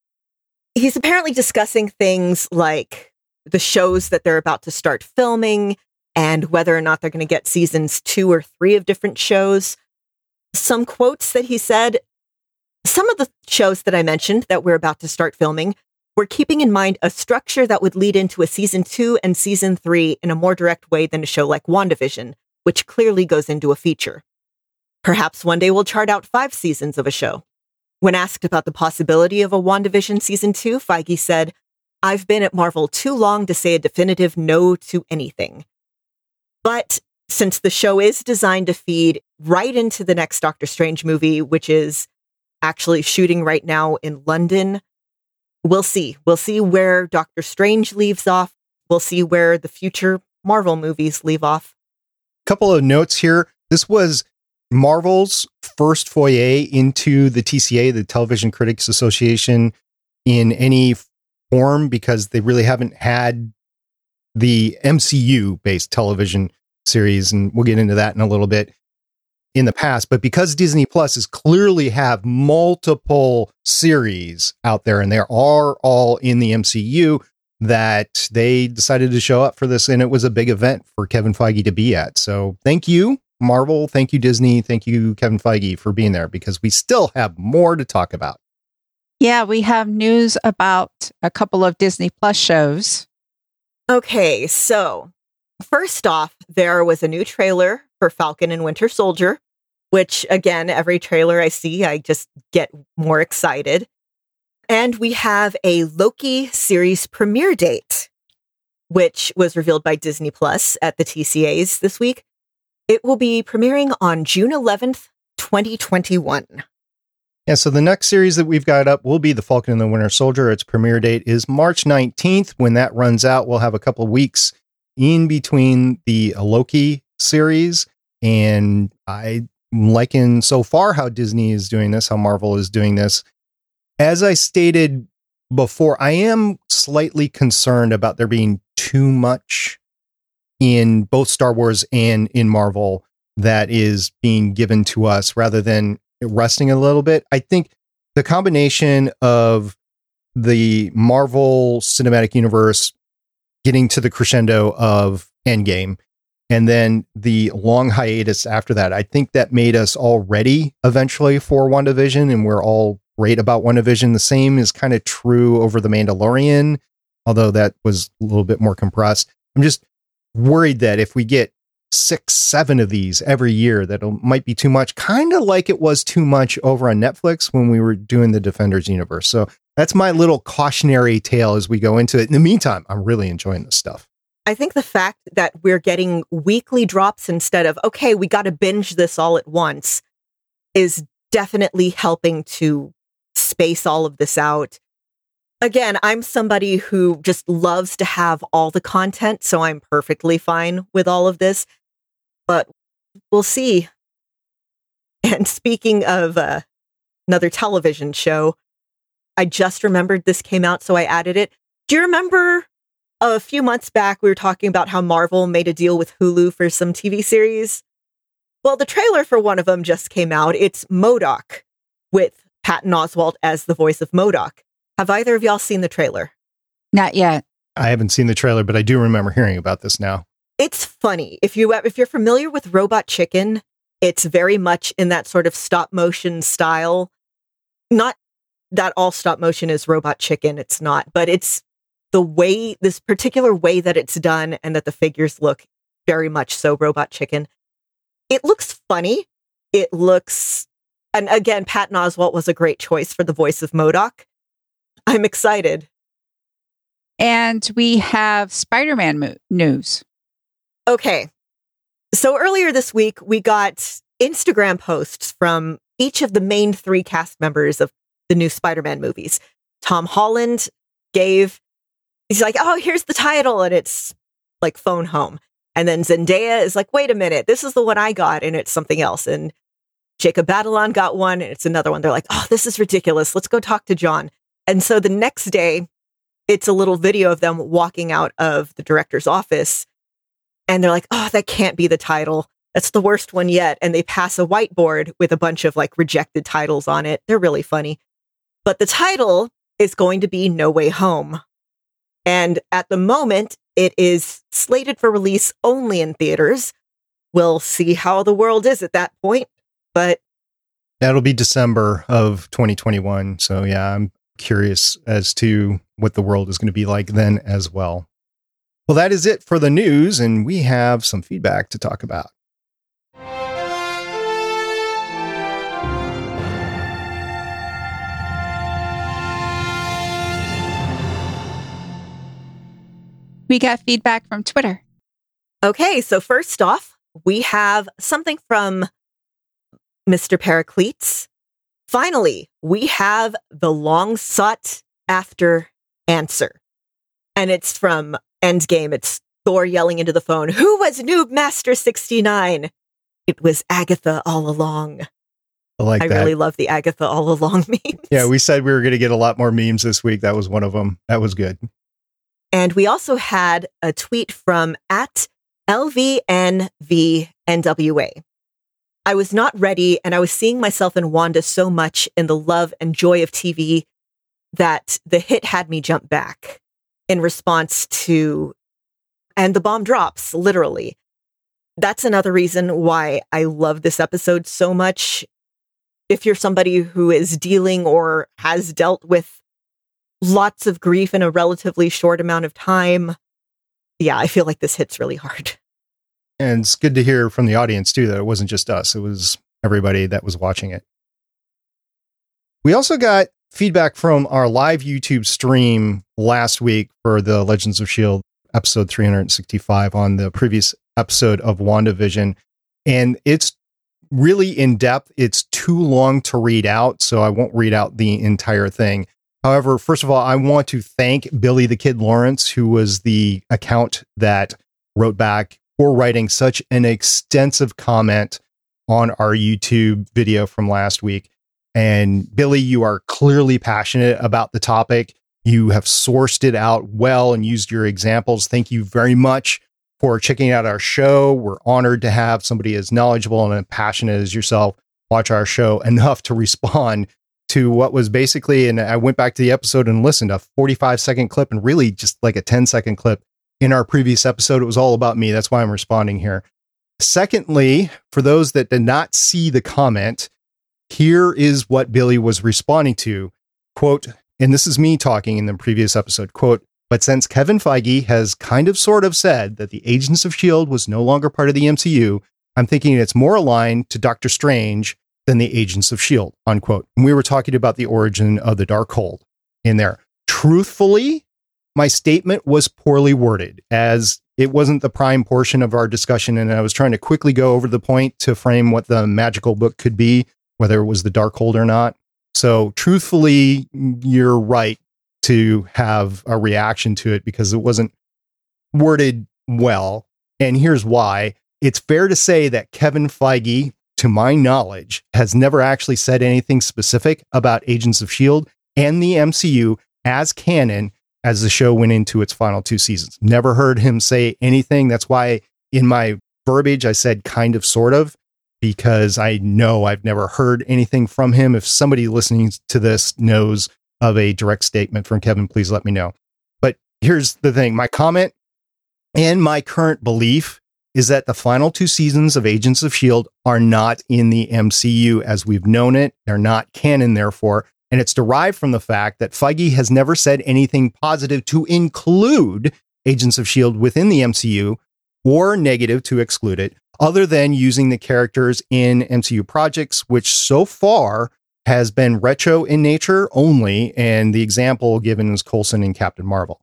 He's apparently discussing things like the shows that they're about to start filming and whether or not they're going to get seasons two or three of different shows. Some quotes that he said some of the shows that I mentioned that we're about to start filming we're keeping in mind a structure that would lead into a season two and season three in a more direct way than a show like WandaVision, which clearly goes into a feature. Perhaps one day we'll chart out five seasons of a show. When asked about the possibility of a WandaVision season two, Feige said, I've been at Marvel too long to say a definitive no to anything. But since the show is designed to feed right into the next Doctor Strange movie, which is actually shooting right now in London, we'll see. We'll see where Doctor Strange leaves off. We'll see where the future Marvel movies leave off. A Couple of notes here. This was Marvel's first foyer into the TCA, the Television Critics Association, in any form because they really haven't had the MCU based television series. And we'll get into that in a little bit in the past, but because Disney Plus is clearly have multiple series out there and they are all in the MCU, that they decided to show up for this and it was a big event for Kevin Feige to be at. So thank you, Marvel. Thank you, Disney. Thank you, Kevin Feige, for being there because we still have more to talk about. Yeah, we have news about a couple of Disney Plus shows. Okay, so first off, there was a new trailer for Falcon and Winter Soldier which again, every trailer I see, I just get more excited. And we have a Loki series premiere date, which was revealed by Disney Plus at the TCAs this week. It will be premiering on June 11th, 2021. Yeah, so the next series that we've got up will be The Falcon and the Winter Soldier. Its premiere date is March 19th. When that runs out, we'll have a couple weeks in between the Loki series. And I liking so far how Disney is doing this, how Marvel is doing this. As I stated before, I am slightly concerned about there being too much in both Star Wars and in Marvel that is being given to us rather than resting a little bit. I think the combination of the Marvel Cinematic Universe getting to the crescendo of Endgame and then the long hiatus after that. I think that made us all ready eventually for WandaVision, and we're all great about WandaVision. The same is kind of true over The Mandalorian, although that was a little bit more compressed. I'm just worried that if we get six, seven of these every year, that might be too much, kind of like it was too much over on Netflix when we were doing the Defenders universe. So that's my little cautionary tale as we go into it. In the meantime, I'm really enjoying this stuff. I think the fact that we're getting weekly drops instead of, okay, we got to binge this all at once is definitely helping to space all of this out. Again, I'm somebody who just loves to have all the content, so I'm perfectly fine with all of this, but we'll see. And speaking of uh, another television show, I just remembered this came out, so I added it. Do you remember Uh, a few months back, we were talking about how Marvel made a deal with Hulu for some TV series. Well, the trailer for one of them just came out. It's MODOK with Patton Oswalt as the voice of MODOK. Have either of y'all seen the trailer? Not yet. I haven't seen the trailer, but I do remember hearing about this now. It's funny. If you if you're familiar with Robot Chicken, it's very much in that sort of stop motion style. Not that all stop motion is Robot Chicken, it's not, but it's the way this particular way that it's done and that the figures look very much so Robot Chicken. It looks funny. It looks and again, Patton Oswalt was a great choice for the voice of MODOK. I'm excited. And we have Spider Man mo- news. Okay. So earlier this week, we got Instagram posts from each of the main three cast members of the new Spider Man movies. Tom Holland gave, he's like, oh, here's the title. And it's like phone home. And then Zendaya is like, wait a minute, this is the one I got. And it's something else. And Jacob Batalon got one. And it's another one. They're like, oh, this is ridiculous. Let's go talk to Jon. And so the next day, it's a little video of them walking out of the director's office. And they're like, oh, that can't be the title. That's the worst one yet. And they pass a whiteboard with a bunch of like rejected titles on it. They're really funny. But the title is going to be No Way Home. And at the moment, it is slated for release only in theaters. We'll see how the world is at that point. But that'll be December of 2021. So, yeah, I'm curious as to what the world is going to be like then as well. Well, that is it for the news, and we have some feedback to talk about. We got feedback from Twitter. Okay, so first off, we have something from Mr. Paracletes. Finally, we have the long sought after answer. And it's from Endgame. It's Thor yelling into the phone, Who was Noob Master 69? It was Agatha all along. I like I that. really love the Agatha all along memes. yeah, we said we were going to get a lot more memes this week. That was one of them. That was good. And we also had a tweet from at LVNVNWA. I was not ready, and I was seeing myself in Wanda so much in the love and joy of TV that the hit had me jump back in response to, and the bomb drops, literally. That's another reason why I love this episode so much. If you're somebody who is dealing or has dealt with lots of grief in a relatively short amount of time, yeah, I feel like this hits really hard. And it's good to hear from the audience too that it wasn't just us, it was everybody that was watching it. We also got feedback from our live YouTube stream last week for the Legends of S.H.I.E.L.D. episode 365 on the previous episode of WandaVision. And it's really in depth. It's too long to read out, so I won't read out the entire thing. However, first of all, I want to thank Billy the Kid Lawrence, who was the account that wrote back for writing such an extensive comment on our YouTube video from last week. And Billy, you are clearly passionate about the topic. You have sourced it out well and used your examples. Thank you very much for checking out our show. We're honored to have somebody as knowledgeable and passionate as yourself watch our show enough to respond to what was basically, and I went back to the episode and listened a 45 second clip and really just like a 10 second clip in our previous episode. It was all about me. That's why I'm responding here. Secondly, for those that did not see the comment, here is what Billy was responding to. Quote, and this is me talking in the previous episode, quote, but since Kevin Feige has kind of sort of said that the Agents of S.H.I.E.L.D. was no longer part of the MCU, I'm thinking it's more aligned to Doctor Strange than the Agents of S.H.I.E.L.D., unquote. And we were talking about the origin of the Darkhold in there. Truthfully, my statement was poorly worded as it wasn't the prime portion of our discussion. And I was trying to quickly go over the point to frame what the magical book could be, whether it was the Darkhold or not. So, truthfully, you're right to have a reaction to it because it wasn't worded well. And here's why it's fair to say that Kevin Feige, to my knowledge, has never actually said anything specific about Agents of S.H.I.E.L.D. and the MCU as canon as the show went into its final two seasons. Never heard him say anything. That's why in my verbiage, I said kind of, sort of, because I know I've never heard anything from him. If somebody listening to this knows of a direct statement from Kevin, please let me know. But here's the thing my comment and my current belief is that the final two seasons of Agents of S.H.I.E.L.D. are not in the MCU as we've known it. They're not canon, therefore. And it's derived from the fact that Feige has never said anything positive to include Agents of S.H.I.E.L.D. within the MCU or negative to exclude it, other than using the characters in MCU projects, which so far has been retro in nature only. And the example given is Coulson and Captain Marvel.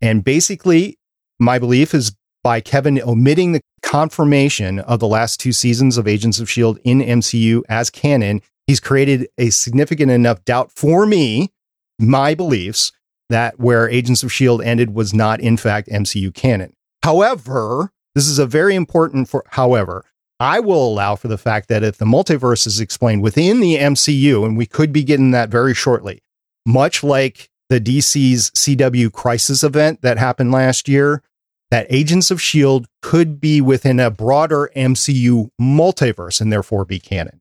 And basically, my belief is by Kevin omitting the confirmation of the last two seasons of Agents of S.H.I.E.L.D. in MCU as canon, he's created a significant enough doubt for me, my beliefs, that where Agents of S.H.I.E.L.D. ended was not, in fact, MCU canon. However, this is a very important for, however, I will allow for the fact that if the multiverse is explained within the MCU, and we could be getting that very shortly, much like the DC's CW Crisis event that happened last year, that Agents of S.H.I.E.L.D. could be within a broader MCU multiverse and therefore be canon.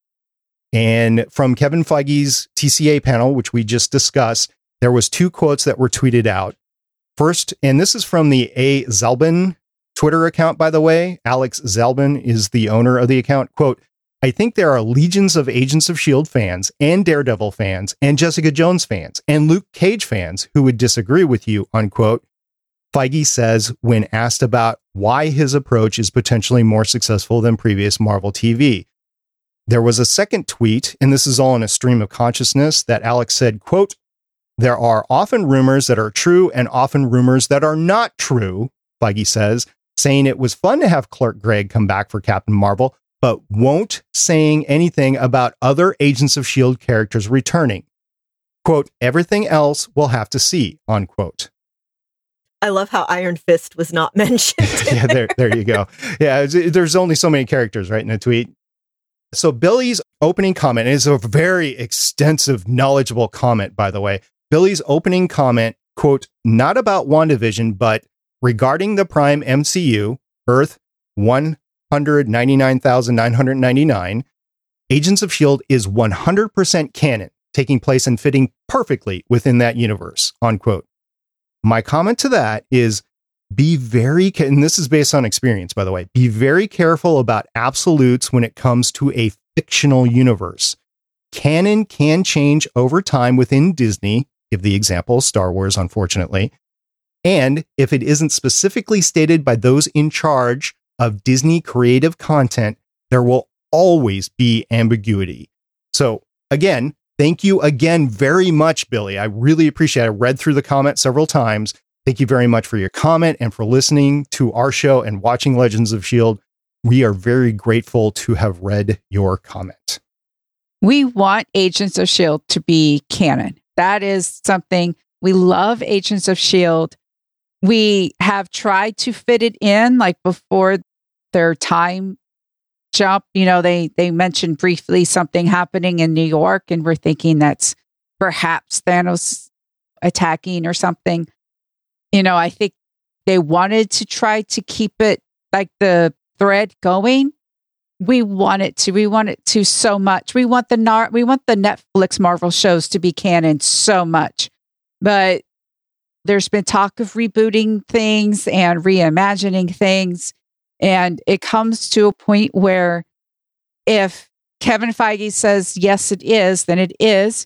And from Kevin Feige's TCA panel, which we just discussed, there was two quotes that were tweeted out. First, and this is from the A. Zalben Twitter account, by the way. Alex Zalben is the owner of the account. Quote, I think there are legions of Agents of S.H.I.E.L.D. fans and Daredevil fans and Jessica Jones fans and Luke Cage fans who would disagree with you, unquote. Feige says when asked about why his approach is potentially more successful than previous Marvel TV. There was a second tweet, and this is all in a stream of consciousness, that Alex said, quote, there are often rumors that are true and often rumors that are not true, Feige says, saying it was fun to have Clark Gregg come back for Captain Marvel, but won't saying anything about other Agents of S.H.I.E.L.D. characters returning. Quote, everything else we'll have to see, unquote. I love how Iron Fist was not mentioned. yeah, there, there you go. Yeah, there's only so many characters, right, in a tweet. So Billy's opening comment is a very extensive, knowledgeable comment, by the way. Billy's opening comment, quote, not about WandaVision, but regarding the Prime MCU, Earth 199,999, Agents of S.H.I.E.L.D. is 100% canon, taking place and fitting perfectly within that universe, unquote. My comment to that is be very, and this is based on experience, by the way, be very careful about absolutes when it comes to a fictional universe. Canon can change over time within Disney, give the example Star Wars, unfortunately. And if it isn't specifically stated by those in charge of Disney creative content, there will always be ambiguity. So, again, thank you again very much, Billy. I really appreciate it. I read through the comment several times. Thank you very much for your comment and for listening to our show and watching Legends of S.H.I.E.L.D. We are very grateful to have read your comment. We want Agents of S.H.I.E.L.D. to be canon. That is something we love Agents of S.H.I.E.L.D. We have tried to fit it in like before their time jump. You know, they they mentioned briefly something happening in New York, and we're thinking that's perhaps Thanos attacking or something. You know, I think they wanted to try to keep it like the thread going. We want it to. We want it to so much. We want the nar- we want the Netflix Marvel shows to be canon so much. But there's been talk of rebooting things and reimagining things. And it comes to a point where if Kevin Feige says, yes, it is, then it is.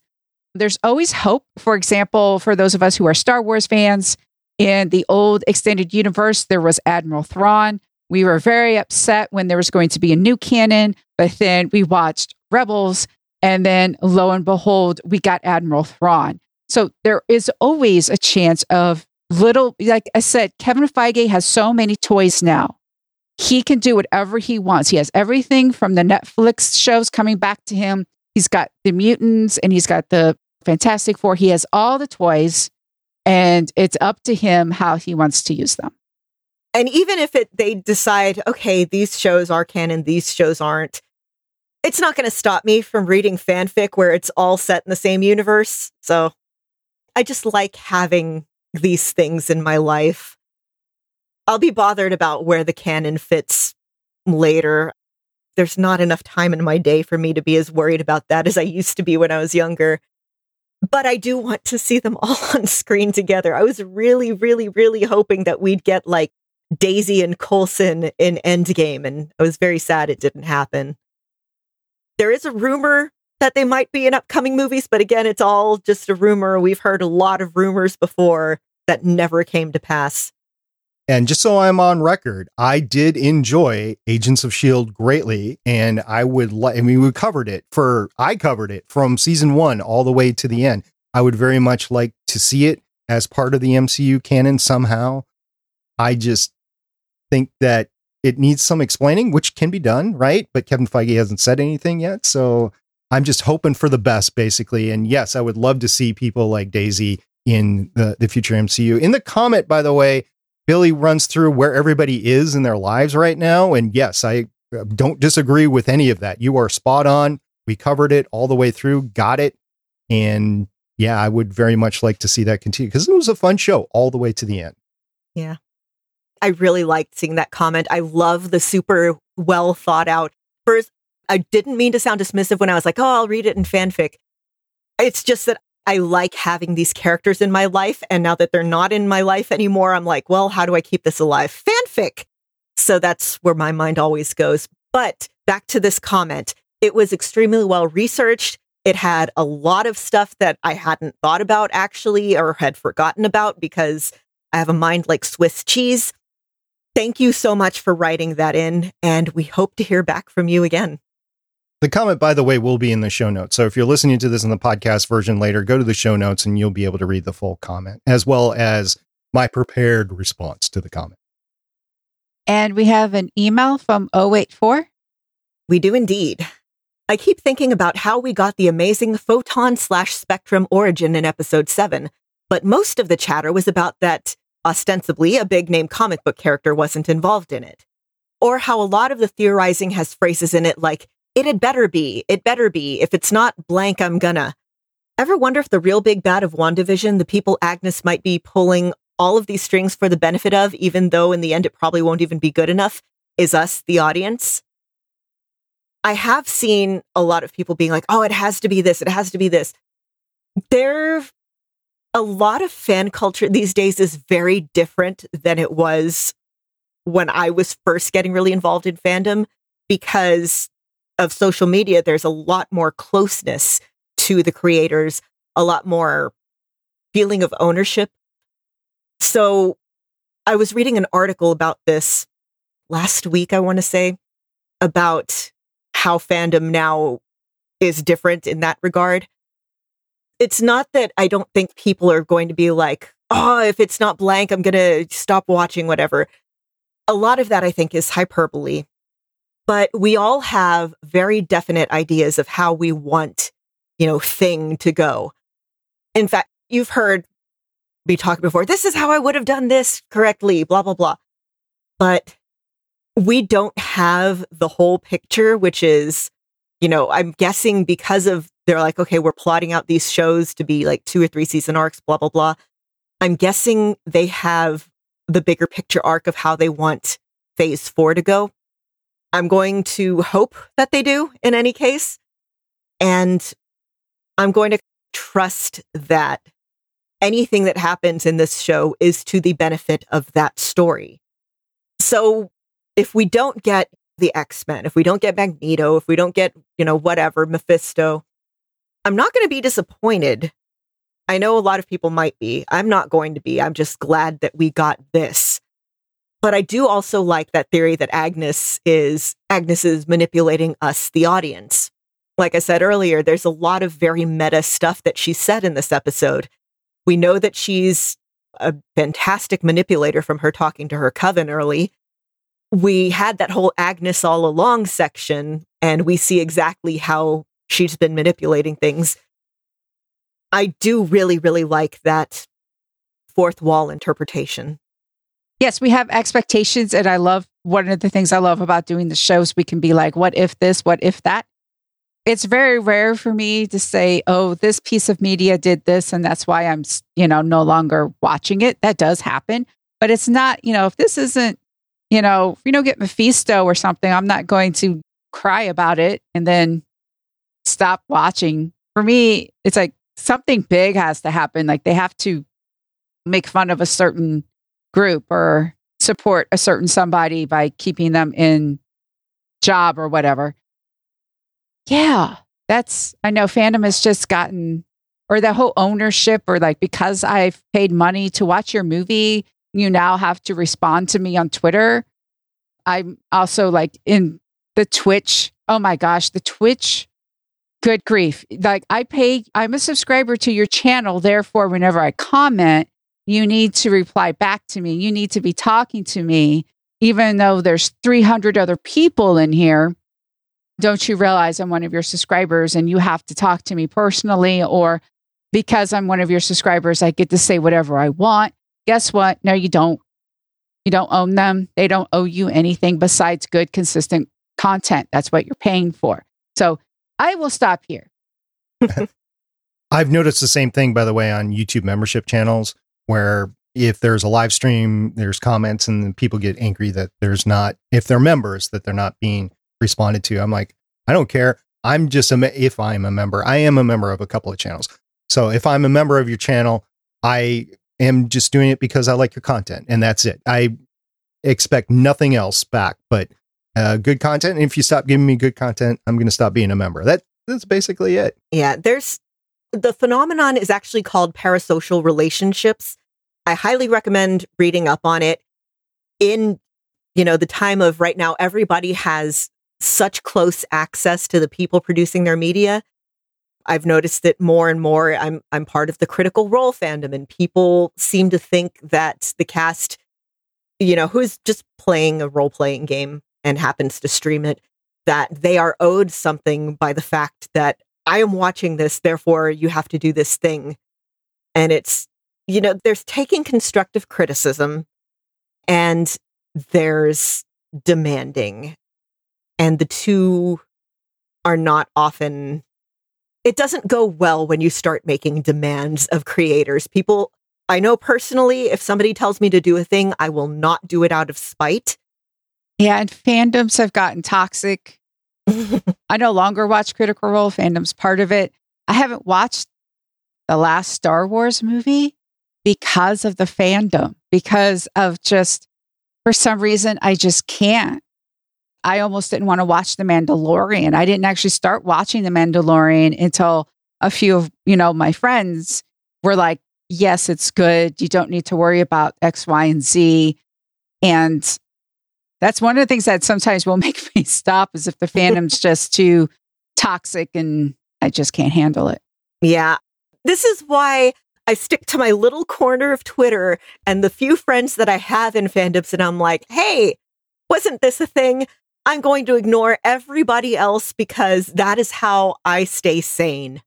There's always hope. For example, for those of us who are Star Wars fans, in the old extended universe, there was Admiral Thrawn. We were very upset when there was going to be a new canon, but then we watched Rebels, and then lo and behold, we got Admiral Thrawn. So there is always a chance of little, like I said, Kevin Feige has so many toys now. He can do whatever he wants. He has everything from the Netflix shows coming back to him. He's got the mutants and he's got the Fantastic Four. He has all the toys, and it's up to him how he wants to use them. And even if it they decide, okay, these shows are canon, these shows aren't, it's not going to stop me from reading fanfic where it's all set in the same universe. So I just like having these things in my life. I'll be bothered about where the canon fits later. there's not enough time in my day for me to be as worried about that as I used to be when I was younger. But I do want to see them all on screen together. I was really, really, really hoping that we'd get like Daisy and Coulson in Endgame, and I was very sad it didn't happen. There is a rumor that they might be in upcoming movies, but again, it's all just a rumor. We've heard a lot of rumors before that never came to pass. And just so I'm on record, I did enjoy Agents of S.H.I.E.L.D. greatly. And I would like, I mean, we covered it for, I covered it from season one all the way to the end. I would very much like to see it as part of the MCU canon somehow. I just think that it needs some explaining, which can be done, right? But Kevin Feige hasn't said anything yet. So I'm just hoping for the best, basically. And yes, I would love to see people like Daisy in the, the future MCU. In the comment, by the way, Billy runs through where everybody is in their lives right now. And yes, I uh, don't disagree with any of that. You are spot on. We covered it all the way through, got it. And yeah, I would very much like to see that continue because it was a fun show all the way to the end. Yeah. I really liked seeing that comment. I love the super well thought out. First, I didn't mean to sound dismissive when I was like, oh, I'll read it in fanfic. It's just that I like having these characters in my life. And now that they're not in my life anymore, I'm like, well, how do I keep this alive? Fanfic. So that's where my mind always goes. But back to this comment, it was extremely well researched. It had a lot of stuff that I hadn't thought about actually or had forgotten about because I have a mind like Swiss cheese. Thank you so much for writing that in, and we hope to hear back from you again. The comment, by the way, will be in the show notes. So if you're listening to this in the podcast version later, go to the show notes and you'll be able to read the full comment as well as my prepared response to the comment. And we have an email from 084. We do indeed. I keep thinking about how we got the amazing photon slash spectrum origin in episode 7, but most of the chatter was about that ostensibly a big name comic book character wasn't involved in it. Or how a lot of the theorizing has phrases in it like, it had better be. It better be. If it's not blank, I'm gonna. Ever wonder if the real big bad of WandaVision, the people Agnes might be pulling all of these strings for the benefit of, even though in the end it probably won't even be good enough, is us, the audience? I have seen a lot of people being like, oh, it has to be this, it has to be this. There, a lot of fan culture these days is very different than it was when I was first getting really involved in fandom because of social media, there's a lot more closeness to the creators, a lot more feeling of ownership. So I was reading an article about this last week, I want to say, about how fandom now is different in that regard. It's not that I don't think people are going to be like, oh, if it's not blank, I'm going to stop watching, whatever. A lot of that, I think, is hyperbole but we all have very definite ideas of how we want, you know, thing to go. In fact, you've heard me talk before. This is how I would have done this correctly, blah, blah, blah. But we don't have the whole picture, which is, you know, I'm guessing because of they're like, okay, we're plotting out these shows to be like two or three season arcs, blah, blah, blah. I'm guessing they have the bigger picture arc of how they want phase four to go. I'm going to hope that they do in any case. And I'm going to trust that anything that happens in this show is to the benefit of that story. So if we don't get the X-Men, if we don't get Magneto, if we don't get, you know, whatever, Mephisto, I'm not going to be disappointed. I know a lot of people might be. I'm not going to be. I'm just glad that we got this. But I do also like that theory that Agnes is Agnes is manipulating us, the audience. Like I said earlier, there's a lot of very meta stuff that she said in this episode. We know that she's a fantastic manipulator from her talking to her coven early. We had that whole Agnes all along section, and we see exactly how she's been manipulating things. I do really, really like that fourth wall interpretation yes, we have expectations. And I love one of the things I love about doing the shows, we can be like, what if this, what if that? It's very rare for me to say, oh, this piece of media did this, and that's why I'm, you know, no longer watching it. That does happen. But it's not, you know, if this isn't, you know, you don't get Mephisto or something, I'm not going to cry about it and then stop watching. For me, it's like something big has to happen. Like they have to make fun of a certain group or support a certain somebody by keeping them in job or whatever. Yeah, that's, I know fandom has just gotten, or the whole ownership, or like because I've paid money to watch your movie, you now have to respond to me on Twitter. I'm also like in the Twitch. Oh my gosh, the Twitch. Good grief. Like I pay, I'm a subscriber to your channel. Therefore, whenever I comment, you need to reply back to me. You need to be talking to me, even though there's 300 other people in here. Don't you realize I'm one of your subscribers and you have to talk to me personally? Or because I'm one of your subscribers, I get to say whatever I want. Guess what? No, you don't. You don't own them. They don't owe you anything besides good, consistent content. That's what you're paying for. So I will stop here. I've noticed the same thing, by the way, on YouTube membership channels where if there's a live stream, there's comments and people get angry that there's not, if they're members, that they're not being responded to. I'm like, I don't care. I'm just a, if I'm a member, I am a member of a couple of channels. So if I'm a member of your channel, I am just doing it because I like your content and that's it. I expect nothing else back but uh, good content. And if you stop giving me good content, I'm going to stop being a member. That that's basically it. Yeah, there's the phenomenon is actually called parasocial relationships. I highly recommend reading up on it. In you know the time of right now, everybody has such close access to the people producing their media. I've noticed that more and more. I'm I'm part of the Critical Role fandom, and people seem to think that the cast, you know, who's just playing a role playing game and happens to stream it, that they are owed something by the fact that I am watching this, therefore you have to do this thing. And it's, you know, there's taking constructive criticism and there's demanding. And the two are not often, it doesn't go well when you start making demands of creators. People, I know personally, if somebody tells me to do a thing, I will not do it out of spite. Yeah, and fandoms have gotten toxic I no longer watch Critical Role. Fandom's part of it. I haven't watched the last Star Wars movie because of the fandom, because of just, for some reason, I just can't. I almost didn't want to watch The Mandalorian. I didn't actually start watching The Mandalorian until a few of, you know, my friends were like, yes, it's good. You don't need to worry about X, Y, and Z. And that's one of the things that sometimes will make me stop is if the fandom's just too toxic and I just can't handle it. Yeah. This is why I stick to my little corner of Twitter and the few friends that I have in fandoms, and I'm like, hey, wasn't this a thing? I'm going to ignore everybody else because that is how I stay sane.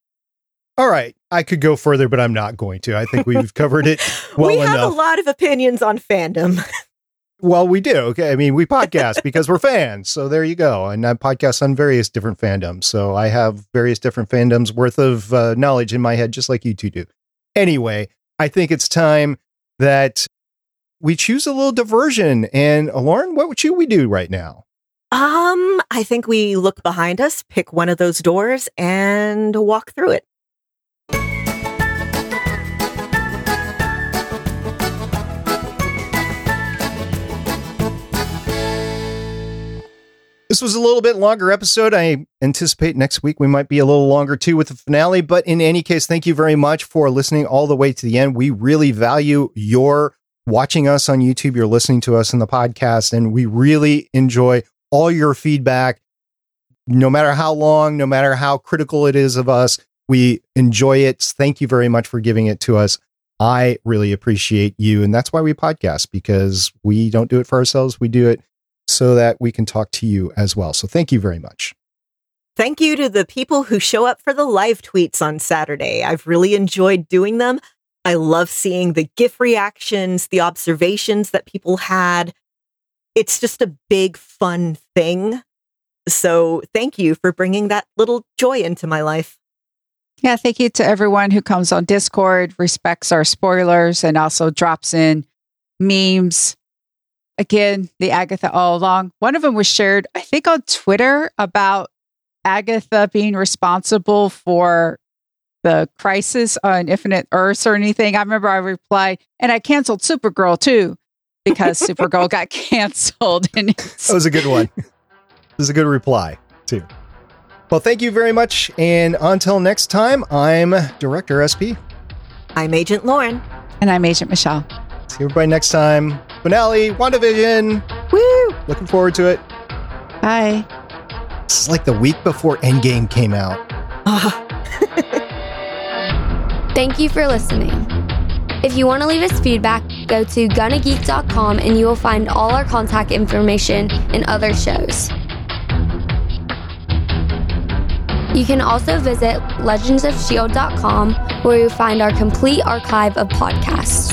All right. I could go further, but I'm not going to. I think we've covered it well we have enough. a lot of opinions on fandom. Well, we do. Okay. I mean, we podcast because we're fans. So there you go. And I podcast on various different fandoms. So I have various different fandoms worth of uh, knowledge in my head, just like you two do. Anyway, I think it's time that we choose a little diversion. And Lauren, what should we do right now? Um, I think we look behind us, pick one of those doors, and walk through it. This was a little bit longer episode. I anticipate next week we might be a little longer too with the finale. But in any case, thank you very much for listening all the way to the end. We really value your watching us on YouTube. You're listening to us in the podcast, and we really enjoy all your feedback. No matter how long, no matter how critical it is of us, we enjoy it. Thank you very much for giving it to us. I really appreciate you. And that's why we podcast because we don't do it for ourselves. We do it so that we can talk to you as well. So thank you very much. Thank you to the people who show up for the live tweets on Saturday. I've really enjoyed doing them. I love seeing the GIF reactions, the observations that people had. It's just a big, fun thing. So thank you for bringing that little joy into my life. Yeah, thank you to everyone who comes on Discord, respects our spoilers, and also drops in memes, again, the Agatha all along. One of them was shared, I think, on Twitter about Agatha being responsible for the crisis on Infinite Earths or anything. I remember I replied, and I canceled Supergirl too because Supergirl got canceled. And that was a good one. this is a good reply too. Well, thank you very much. And until next time, I'm Director SP. I'm Agent Lauren. And I'm Agent Michelle. See everybody next time. Finale, WandaVision. Woo! Looking forward to it. Bye. This is like the week before Endgame came out. Ah. Thank you for listening. If you want to leave us feedback, go to gonnageek.com and you will find all our contact information and other shows. You can also visit legendsofshield.com where you'll find our complete archive of podcasts.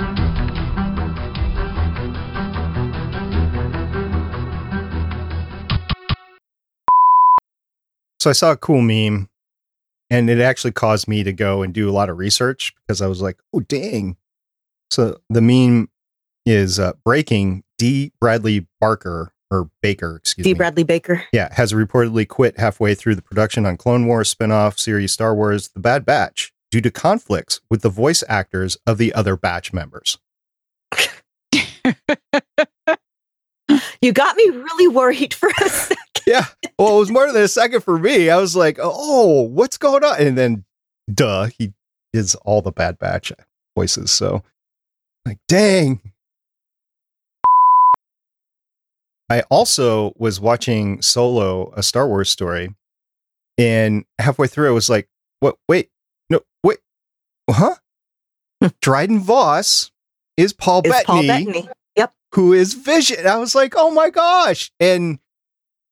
So I saw a cool meme and it actually caused me to go and do a lot of research because I was like, oh, dang. So the meme is uh, breaking D. Bradley Barker or Baker, excuse D. me. D. Bradley Baker. Yeah, has reportedly quit halfway through the production on Clone Wars spinoff series Star Wars The Bad Batch due to conflicts with the voice actors of the other batch members. You got me really worried for a second. Yeah. Well, it was more than a second for me. I was like, oh, what's going on? And then, duh, he is all the Bad Batch voices. So, like, dang. I also was watching Solo, a Star Wars story, and halfway through, I was like, what? Wait, no, wait, huh? Dryden Voss is Paul Is Bettany Paul Bettany. Yep. who is Vision. I was like, oh my gosh. And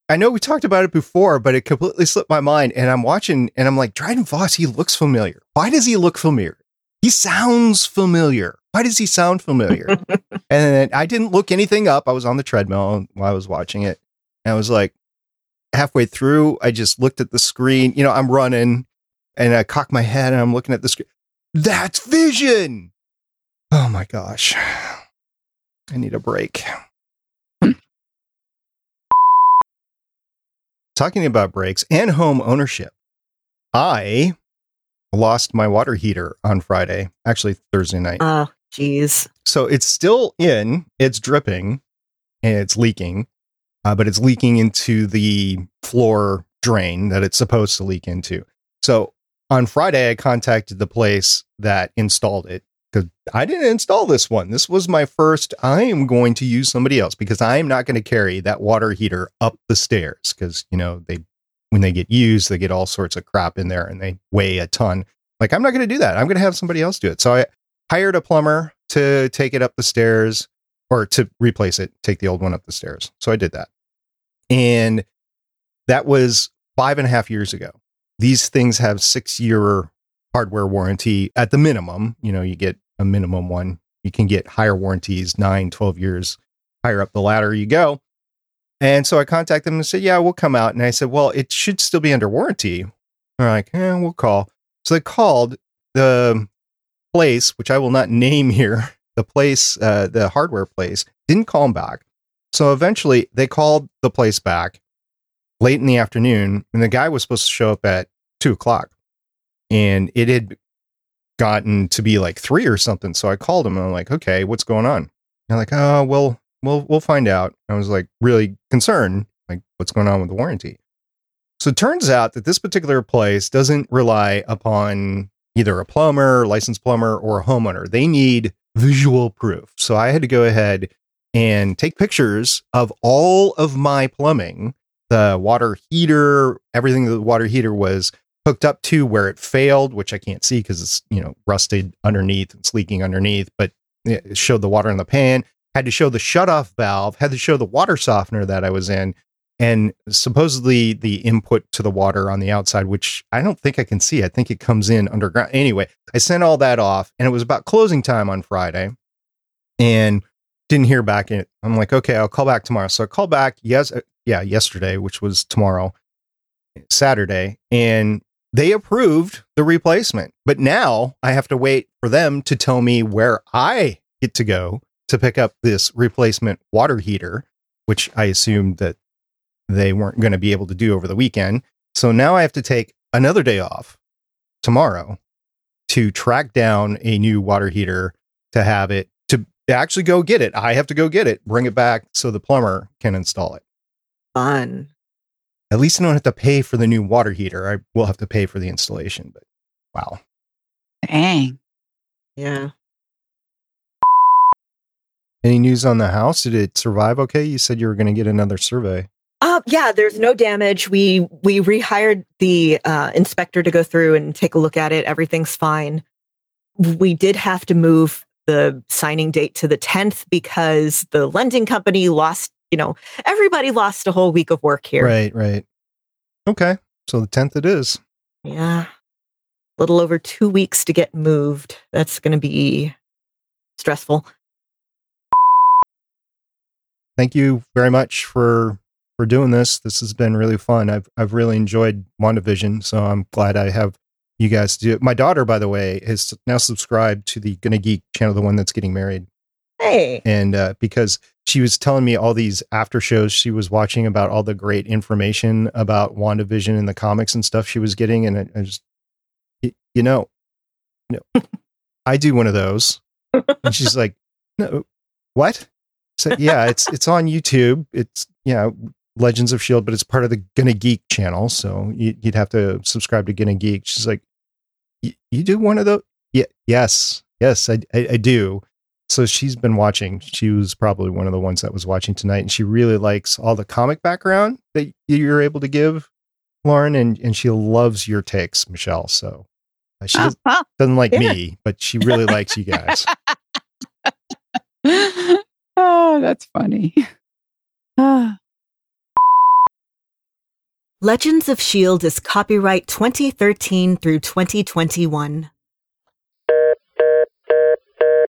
I know we talked about it before, but it completely slipped my mind. And I'm watching and I'm like, Dryden Voss, he looks familiar. Why does he look familiar? He sounds familiar. Why does he sound familiar? and then I didn't look anything up. I was on the treadmill while I was watching it. And I was like, halfway through, I just looked at the screen. You know, I'm running and I cock my head and I'm looking at the screen. That's Vision. Oh my gosh. I need a break. Talking about breaks and home ownership, I lost my water heater on Friday, actually Thursday night. Oh, jeez. So it's still in, it's dripping, and it's leaking, uh, but it's leaking into the floor drain that it's supposed to leak into. So on Friday, I contacted the place that installed it because I didn't install this one. This was my first. I am going to use somebody else because I am not going to carry that water heater up the stairs because, you know, they, when they get used, they get all sorts of crap in there and they weigh a ton. Like, I'm not going to do that. I'm going to have somebody else do it. So I hired a plumber to take it up the stairs or to replace it, take the old one up the stairs. So I did that. And that was five and a half years ago. These things have six year hardware warranty at the minimum. You know, you get a minimum one. You can get higher warranties, nine, 12 years higher up the ladder you go. And so I contacted them and said, Yeah, we'll come out. And I said, Well, it should still be under warranty. They're like, Yeah, we'll call. So they called the place, which I will not name here, the place, uh, the hardware place, didn't call them back. So eventually they called the place back late in the afternoon, and the guy was supposed to show up at two o'clock. And it had gotten to be like three or something. So I called him and I'm like, okay, what's going on? And they're like, oh, well, we'll we'll find out. I was like really concerned, like, what's going on with the warranty? So it turns out that this particular place doesn't rely upon either a plumber, licensed plumber, or a homeowner. They need visual proof. So I had to go ahead and take pictures of all of my plumbing, the water heater, everything the water heater was hooked up to where it failed, which I can't see because it's, you know, rusted underneath, it's leaking underneath, but it showed the water in the pan, had to show the shutoff valve, had to show the water softener that I was in, and supposedly the input to the water on the outside, which I don't think I can see. I think it comes in underground. Anyway, I sent all that off, and it was about closing time on Friday, and didn't hear back. And I'm like, okay, I'll call back tomorrow. So I called back. Yes, uh, yeah, yesterday, which was tomorrow, Saturday, and they approved the replacement. But now I have to wait for them to tell me where I get to go to pick up this replacement water heater, which I assumed that they weren't going to be able to do over the weekend. So now I have to take another day off tomorrow to track down a new water heater to have it to actually go get it. I have to go get it, bring it back so the plumber can install it. Fun. At least I don't have to pay for the new water heater. I will have to pay for the installation, but wow. Dang. Yeah. Any news on the house? Did it survive okay? You said you were going to get another survey. Uh, yeah, there's no damage. We we rehired the uh, inspector to go through and take a look at it. Everything's fine. We did have to move the signing date to the 10th because the lending company lost, you know, everybody lost a whole week of work here. Right, right. Okay. So the 10th it is. Yeah. A little over two weeks to get moved. That's going to be stressful. Thank you very much for for doing this. This has been really fun. I've I've really enjoyed WandaVision, so I'm glad I have you guys do it. My daughter, by the way, is now subscribed to the Gonna Geek channel, the one that's getting married. Hey. And uh, because she was telling me all these after shows she was watching about all the great information about WandaVision and the comics and stuff she was getting. And I, I just, you know, you know I do one of those. And she's like, no, what? So yeah, it's it's on YouTube. It's you know Legends of S.H.I.E.L.D., but it's part of the Gonna Geek channel. So you, would have to subscribe to Gonna Geek. She's like, you do one of those? Yeah, yes, yes, I, I, I do. So she's been watching. She was probably one of the ones that was watching tonight, and she really likes all the comic background that you're able to give, Lauren, and and she loves your takes, Michelle. So uh, she does, doesn't like yeah. me, but she really likes you guys. oh, that's funny. Legends of S.H.I.E.L.D. is copyright 2013 through 2021.